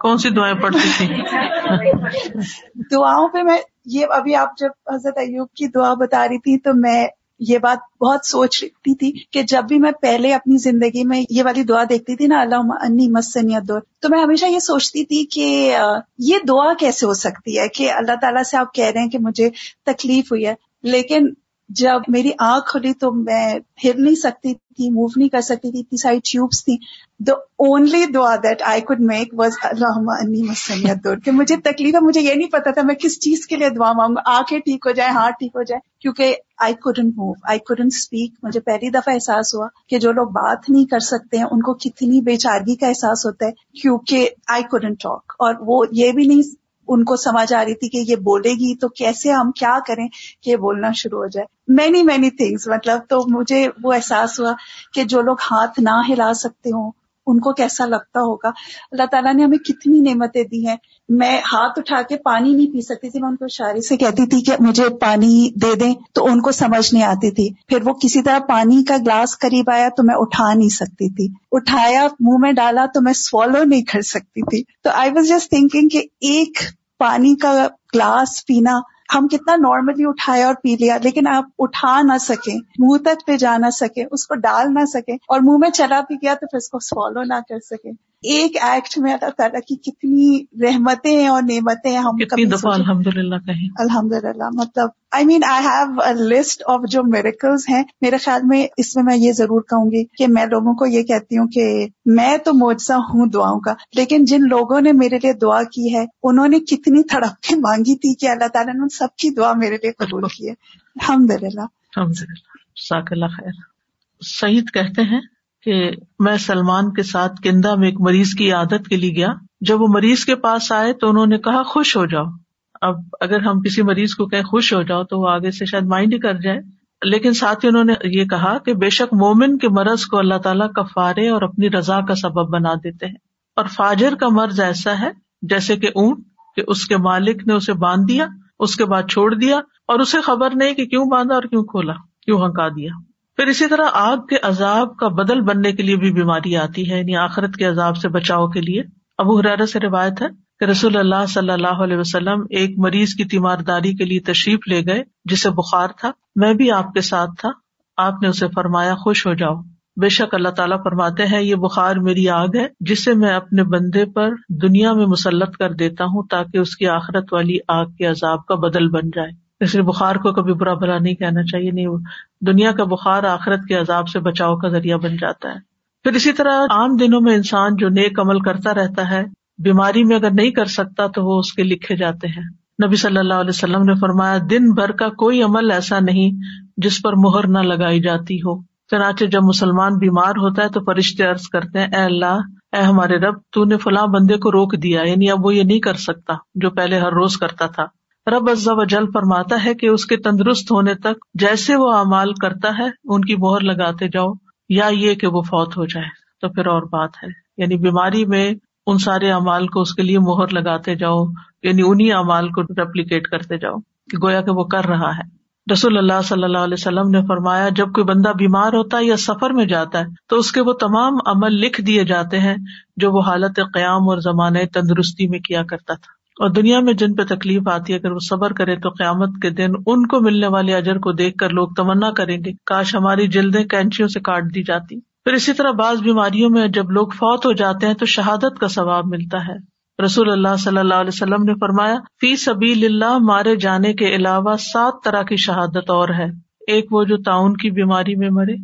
کون سی دعائیں پڑھتی تھی دعاؤں پہ میں یہ ابھی آپ جب حضرت ایوب کی دعا بتا رہی تھی تو میں یہ بات بہت سوچ رہی تھی کہ جب بھی میں پہلے اپنی زندگی میں یہ والی دعا دیکھتی تھی نا اللہ انی مسنیت دور تو میں ہمیشہ یہ سوچتی تھی کہ یہ دعا کیسے ہو سکتی ہے کہ اللہ تعالیٰ سے آپ کہہ رہے ہیں کہ مجھے تکلیف ہوئی ہے، لیکن جب میری آنکھ کھلی تو میں پھر نہیں سکتی تھی موو نہیں کر سکتی تھی، اتنی ساری ٹیوبس تھی دا اونلی دعا that I could make was Allah انی مسنیت دور کہ مجھے تکلیف ہے، مجھے یہ نہیں پتا تھا میں کس چیز کے لیے دعا مانگوں۔ آنکھیں ٹھیک ہو جائے ہاتھ ٹھیک ہو جائے کیونکہ I couldn't move I couldn't speak مجھے پہلی دفعہ احساس ہوا کہ جو لوگ بات نہیں کر سکتے ہیں، ان کو کتنی بے چارگی کا احساس ہوتا ہے، کیونکہ آئی کوڈن ٹاک اور وہ یہ بھی نہیں ان کو سمجھ آ رہی تھی کہ یہ بولے گی تو کیسے ہم کیا کریں کہ یہ بولنا شروع ہو جائے۔ مینی مینی تھنگس مطلب تو مجھے وہ احساس ہوا کہ جو لوگ ہاتھ نہ ہلا سکتے ہوں ان کو کیسا لگتا ہوگا؟ اللہ تعالیٰ نے ہمیں کتنی نعمتیں دی ہیں۔ میں ہاتھ اٹھا کے پانی نہیں پی سکتی تھی، میں ان کو اشارے سے کہتی تھی کہ مجھے پانی دے دیں، تو ان کو سمجھ نہیں آتی تھی۔ پھر وہ کسی طرح پانی کا گلاس قریب آیا تو میں اٹھا نہیں سکتی تھی۔ اٹھایا، منہ میں ڈالا تو میں سوالو نہیں کر سکتی تھی۔ تو آئی واز جسٹ تھنکنگ کہ ایک پانی کا گلاس پینا ہم کتنا نارملی اٹھایا اور پی لیا، لیکن آپ اٹھا نہ سکیں، منہ تک پہ جا نہ سکیں، اس کو ڈال نہ سکیں، اور منہ میں چلا بھی گیا تو پھر اس کو سالو نہ کر سکیں۔ ایک ایکٹ میں اللہ تعالیٰ کی کتنی رحمتیں اور نعمتیں ہم کتنی دفعہ الحمد للہ کہیں۔ الحمد للہ مطلب I mean I have list of جو میریکلز ہیں میرے خیال میں اس میں میں یہ ضرور کہوں گی کہ میں لوگوں کو یہ کہتی ہوں کہ میں تو موجزہ ہوں دعاؤں کا لیکن جن لوگوں نے میرے لیے دعا کی ہے انہوں نے کتنی تھڑپ کے مانگی تھی کہ اللہ تعالیٰ نے سب کی دعا میرے لیے قبول کی ہے۔ الحمد للہ الحمد للہ خیر۔ سعید کہتے ہیں کہ میں سلمان کے ساتھ کندا میں ایک مریض کی عادت کے لیے گیا۔ جب وہ مریض کے پاس آئے تو انہوں نے کہا، خوش ہو جاؤ۔ اب اگر ہم کسی مریض کو کہ خوش ہو جاؤ تو وہ آگے سے شاید مائنڈ ہی کر جائے۔ لیکن ساتھ ہی انہوں نے یہ کہا کہ بے شک مومن کے مرض کو اللہ تعالیٰ کفارے اور اپنی رضا کا سبب بنا دیتے ہیں۔ اور فاجر کا مرض ایسا ہے جیسے کہ اونٹ، کہ اس کے مالک نے اسے باندھ دیا، اس کے بعد چھوڑ دیا اور اسے خبر نہیں کہ کیوں باندھا اور کیوں کھولا، کیوں ہنکا دیا۔ پھر اسی طرح آگ کے عذاب کا بدل بننے کے لیے بھی بیماری آتی ہے یعنی آخرت کے عذاب سے بچاؤ کے لیے۔ ابو حرار سے روایت ہے کہ رسول اللہ صلی اللہ علیہ وسلم ایک مریض کی تیمارداری کے لیے تشریف لے گئے، جسے بخار تھا۔ میں بھی آپ کے ساتھ تھا، آپ نے اسے فرمایا، خوش ہو جاؤ۔ بے شک اللہ تعالیٰ فرماتے ہیں، یہ بخار میری آگ ہے، جسے میں اپنے بندے پر دنیا میں مسلط کر دیتا ہوں تاکہ اس کی آخرت والی آگ کے عذاب کا بدل بن جائے۔ اس لیے بخار کو کبھی برا بھلا نہیں کہنا چاہیے، نہیں دنیا کا بخار آخرت کے عذاب سے بچاؤ کا ذریعہ بن جاتا ہے۔ پھر اسی طرح عام دنوں میں انسان جو نیک عمل کرتا رہتا ہے، بیماری میں اگر نہیں کر سکتا تو وہ اس کے لکھے جاتے ہیں۔ نبی صلی اللہ علیہ وسلم نے فرمایا، دن بھر کا کوئی عمل ایسا نہیں جس پر مہر نہ لگائی جاتی ہو۔ چنانچہ جب مسلمان بیمار ہوتا ہے تو فرشتے عرض کرتے ہیں، اے اللہ، اے ہمارے رب، تو نے فلاں بندے کو روک دیا یعنی اب وہ یہ نہیں کر سکتا جو پہلے ہر روز کرتا تھا۔ رب عزا و جل فرماتا ہے کہ اس کے تندرست ہونے تک جیسے وہ اعمال کرتا ہے، ان کی مہر لگاتے جاؤ، یا یہ کہ وہ فوت ہو جائے۔ تو پھر اور بات ہے۔ یعنی بیماری میں ان سارے اعمال کو اس کے لیے مہر لگاتے جاؤ یعنی انہیں اعمال کو ریپلیکیٹ کرتے جاؤ کہ گویا کہ وہ کر رہا ہے۔ رسول اللہ صلی اللہ علیہ وسلم نے فرمایا، جب کوئی بندہ بیمار ہوتا ہے یا سفر میں جاتا ہے، تو اس کے وہ تمام عمل لکھ دیے جاتے ہیں جو وہ حالت قیام اور زمانۂ تندرستی میں کیا کرتا تھا۔ اور دنیا میں جن پہ تکلیف آتی ہے، اگر وہ صبر کرے تو قیامت کے دن ان کو ملنے والے اجر کو دیکھ کر لوگ تمنا کریں گے۔ کاش ہماری جلدیں کینچیوں سے کاٹ دی جاتی۔ پھر اسی طرح بعض بیماریوں میں جب لوگ فوت ہو جاتے ہیں تو شہادت کا ثواب ملتا ہے۔ رسول اللہ صلی اللہ علیہ وسلم نے فرمایا، فی سبھی اللہ مارے جانے کے علاوہ سات طرح کی شہادت اور ہے۔ ایک وہ جو تعاون کی بیماری میں مرے،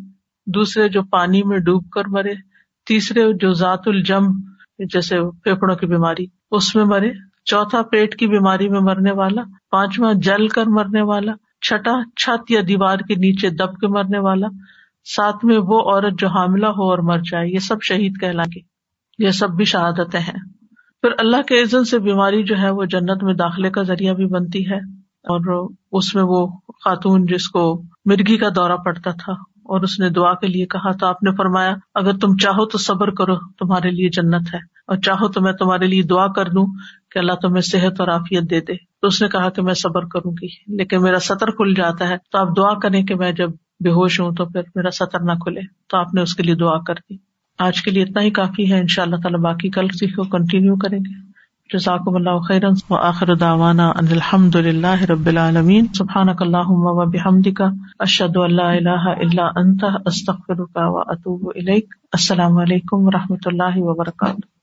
دوسرے جو پانی میں ڈوب کر مرے، تیسرے جو ذات الجم، جیسے پھیپڑوں کی بیماری، اس میں مرے۔ چوتھا پیٹ کی بیماری میں مرنے والا، پانچواں جل کر مرنے والا، چھٹا چھت یا دیوار کے نیچے دب کے مرنے والا، ساتویں وہ عورت جو حاملہ ہو اور مر جائے، یہ سب شہید کہلائیں گے یہ سب بھی شہادتیں ہیں۔ پھر اللہ کے عزن سے بیماری جو ہے وہ جنت میں داخلے کا ذریعہ بھی بنتی ہے اور اس میں وہ خاتون جس کو مرگی کا دورہ پڑتا تھا اور اس نے دعا کے لیے کہا تو آپ نے فرمایا، اگر تم چاہو تو صبر کرو، تمہارے لیے جنت ہے۔ اور چاہو تو میں تمہارے لیے دعا کر دوں۔ کہ اللہ تمہیں صحت اور عافیت دے دے۔ تو اس نے کہا کہ میں صبر کروں گی، لیکن میرا سطر کھل جاتا ہے۔ تو آپ دعا کریں کہ میں جب بے ہوش ہوں تو پھر میرا سطر نہ کھلے۔ تو آپ نے اس کے لیے دعا کر دی۔ آج کے لیے اتنا ہی کافی ہے۔ ان شاء اللہ تعالیٰ باقی کل سیکھو کنٹینیو کریں گے۔ جزاکم اللہ خیرن و آخر دعوانا ان الحمد للہ رب العالمین۔ سبحانک اللہم و بحمدک، اشہد ان لا الہ الا انت، استغفرک و اتوب الیک۔ السلام علیکم و رحمۃ اللہ وبرکاتہ۔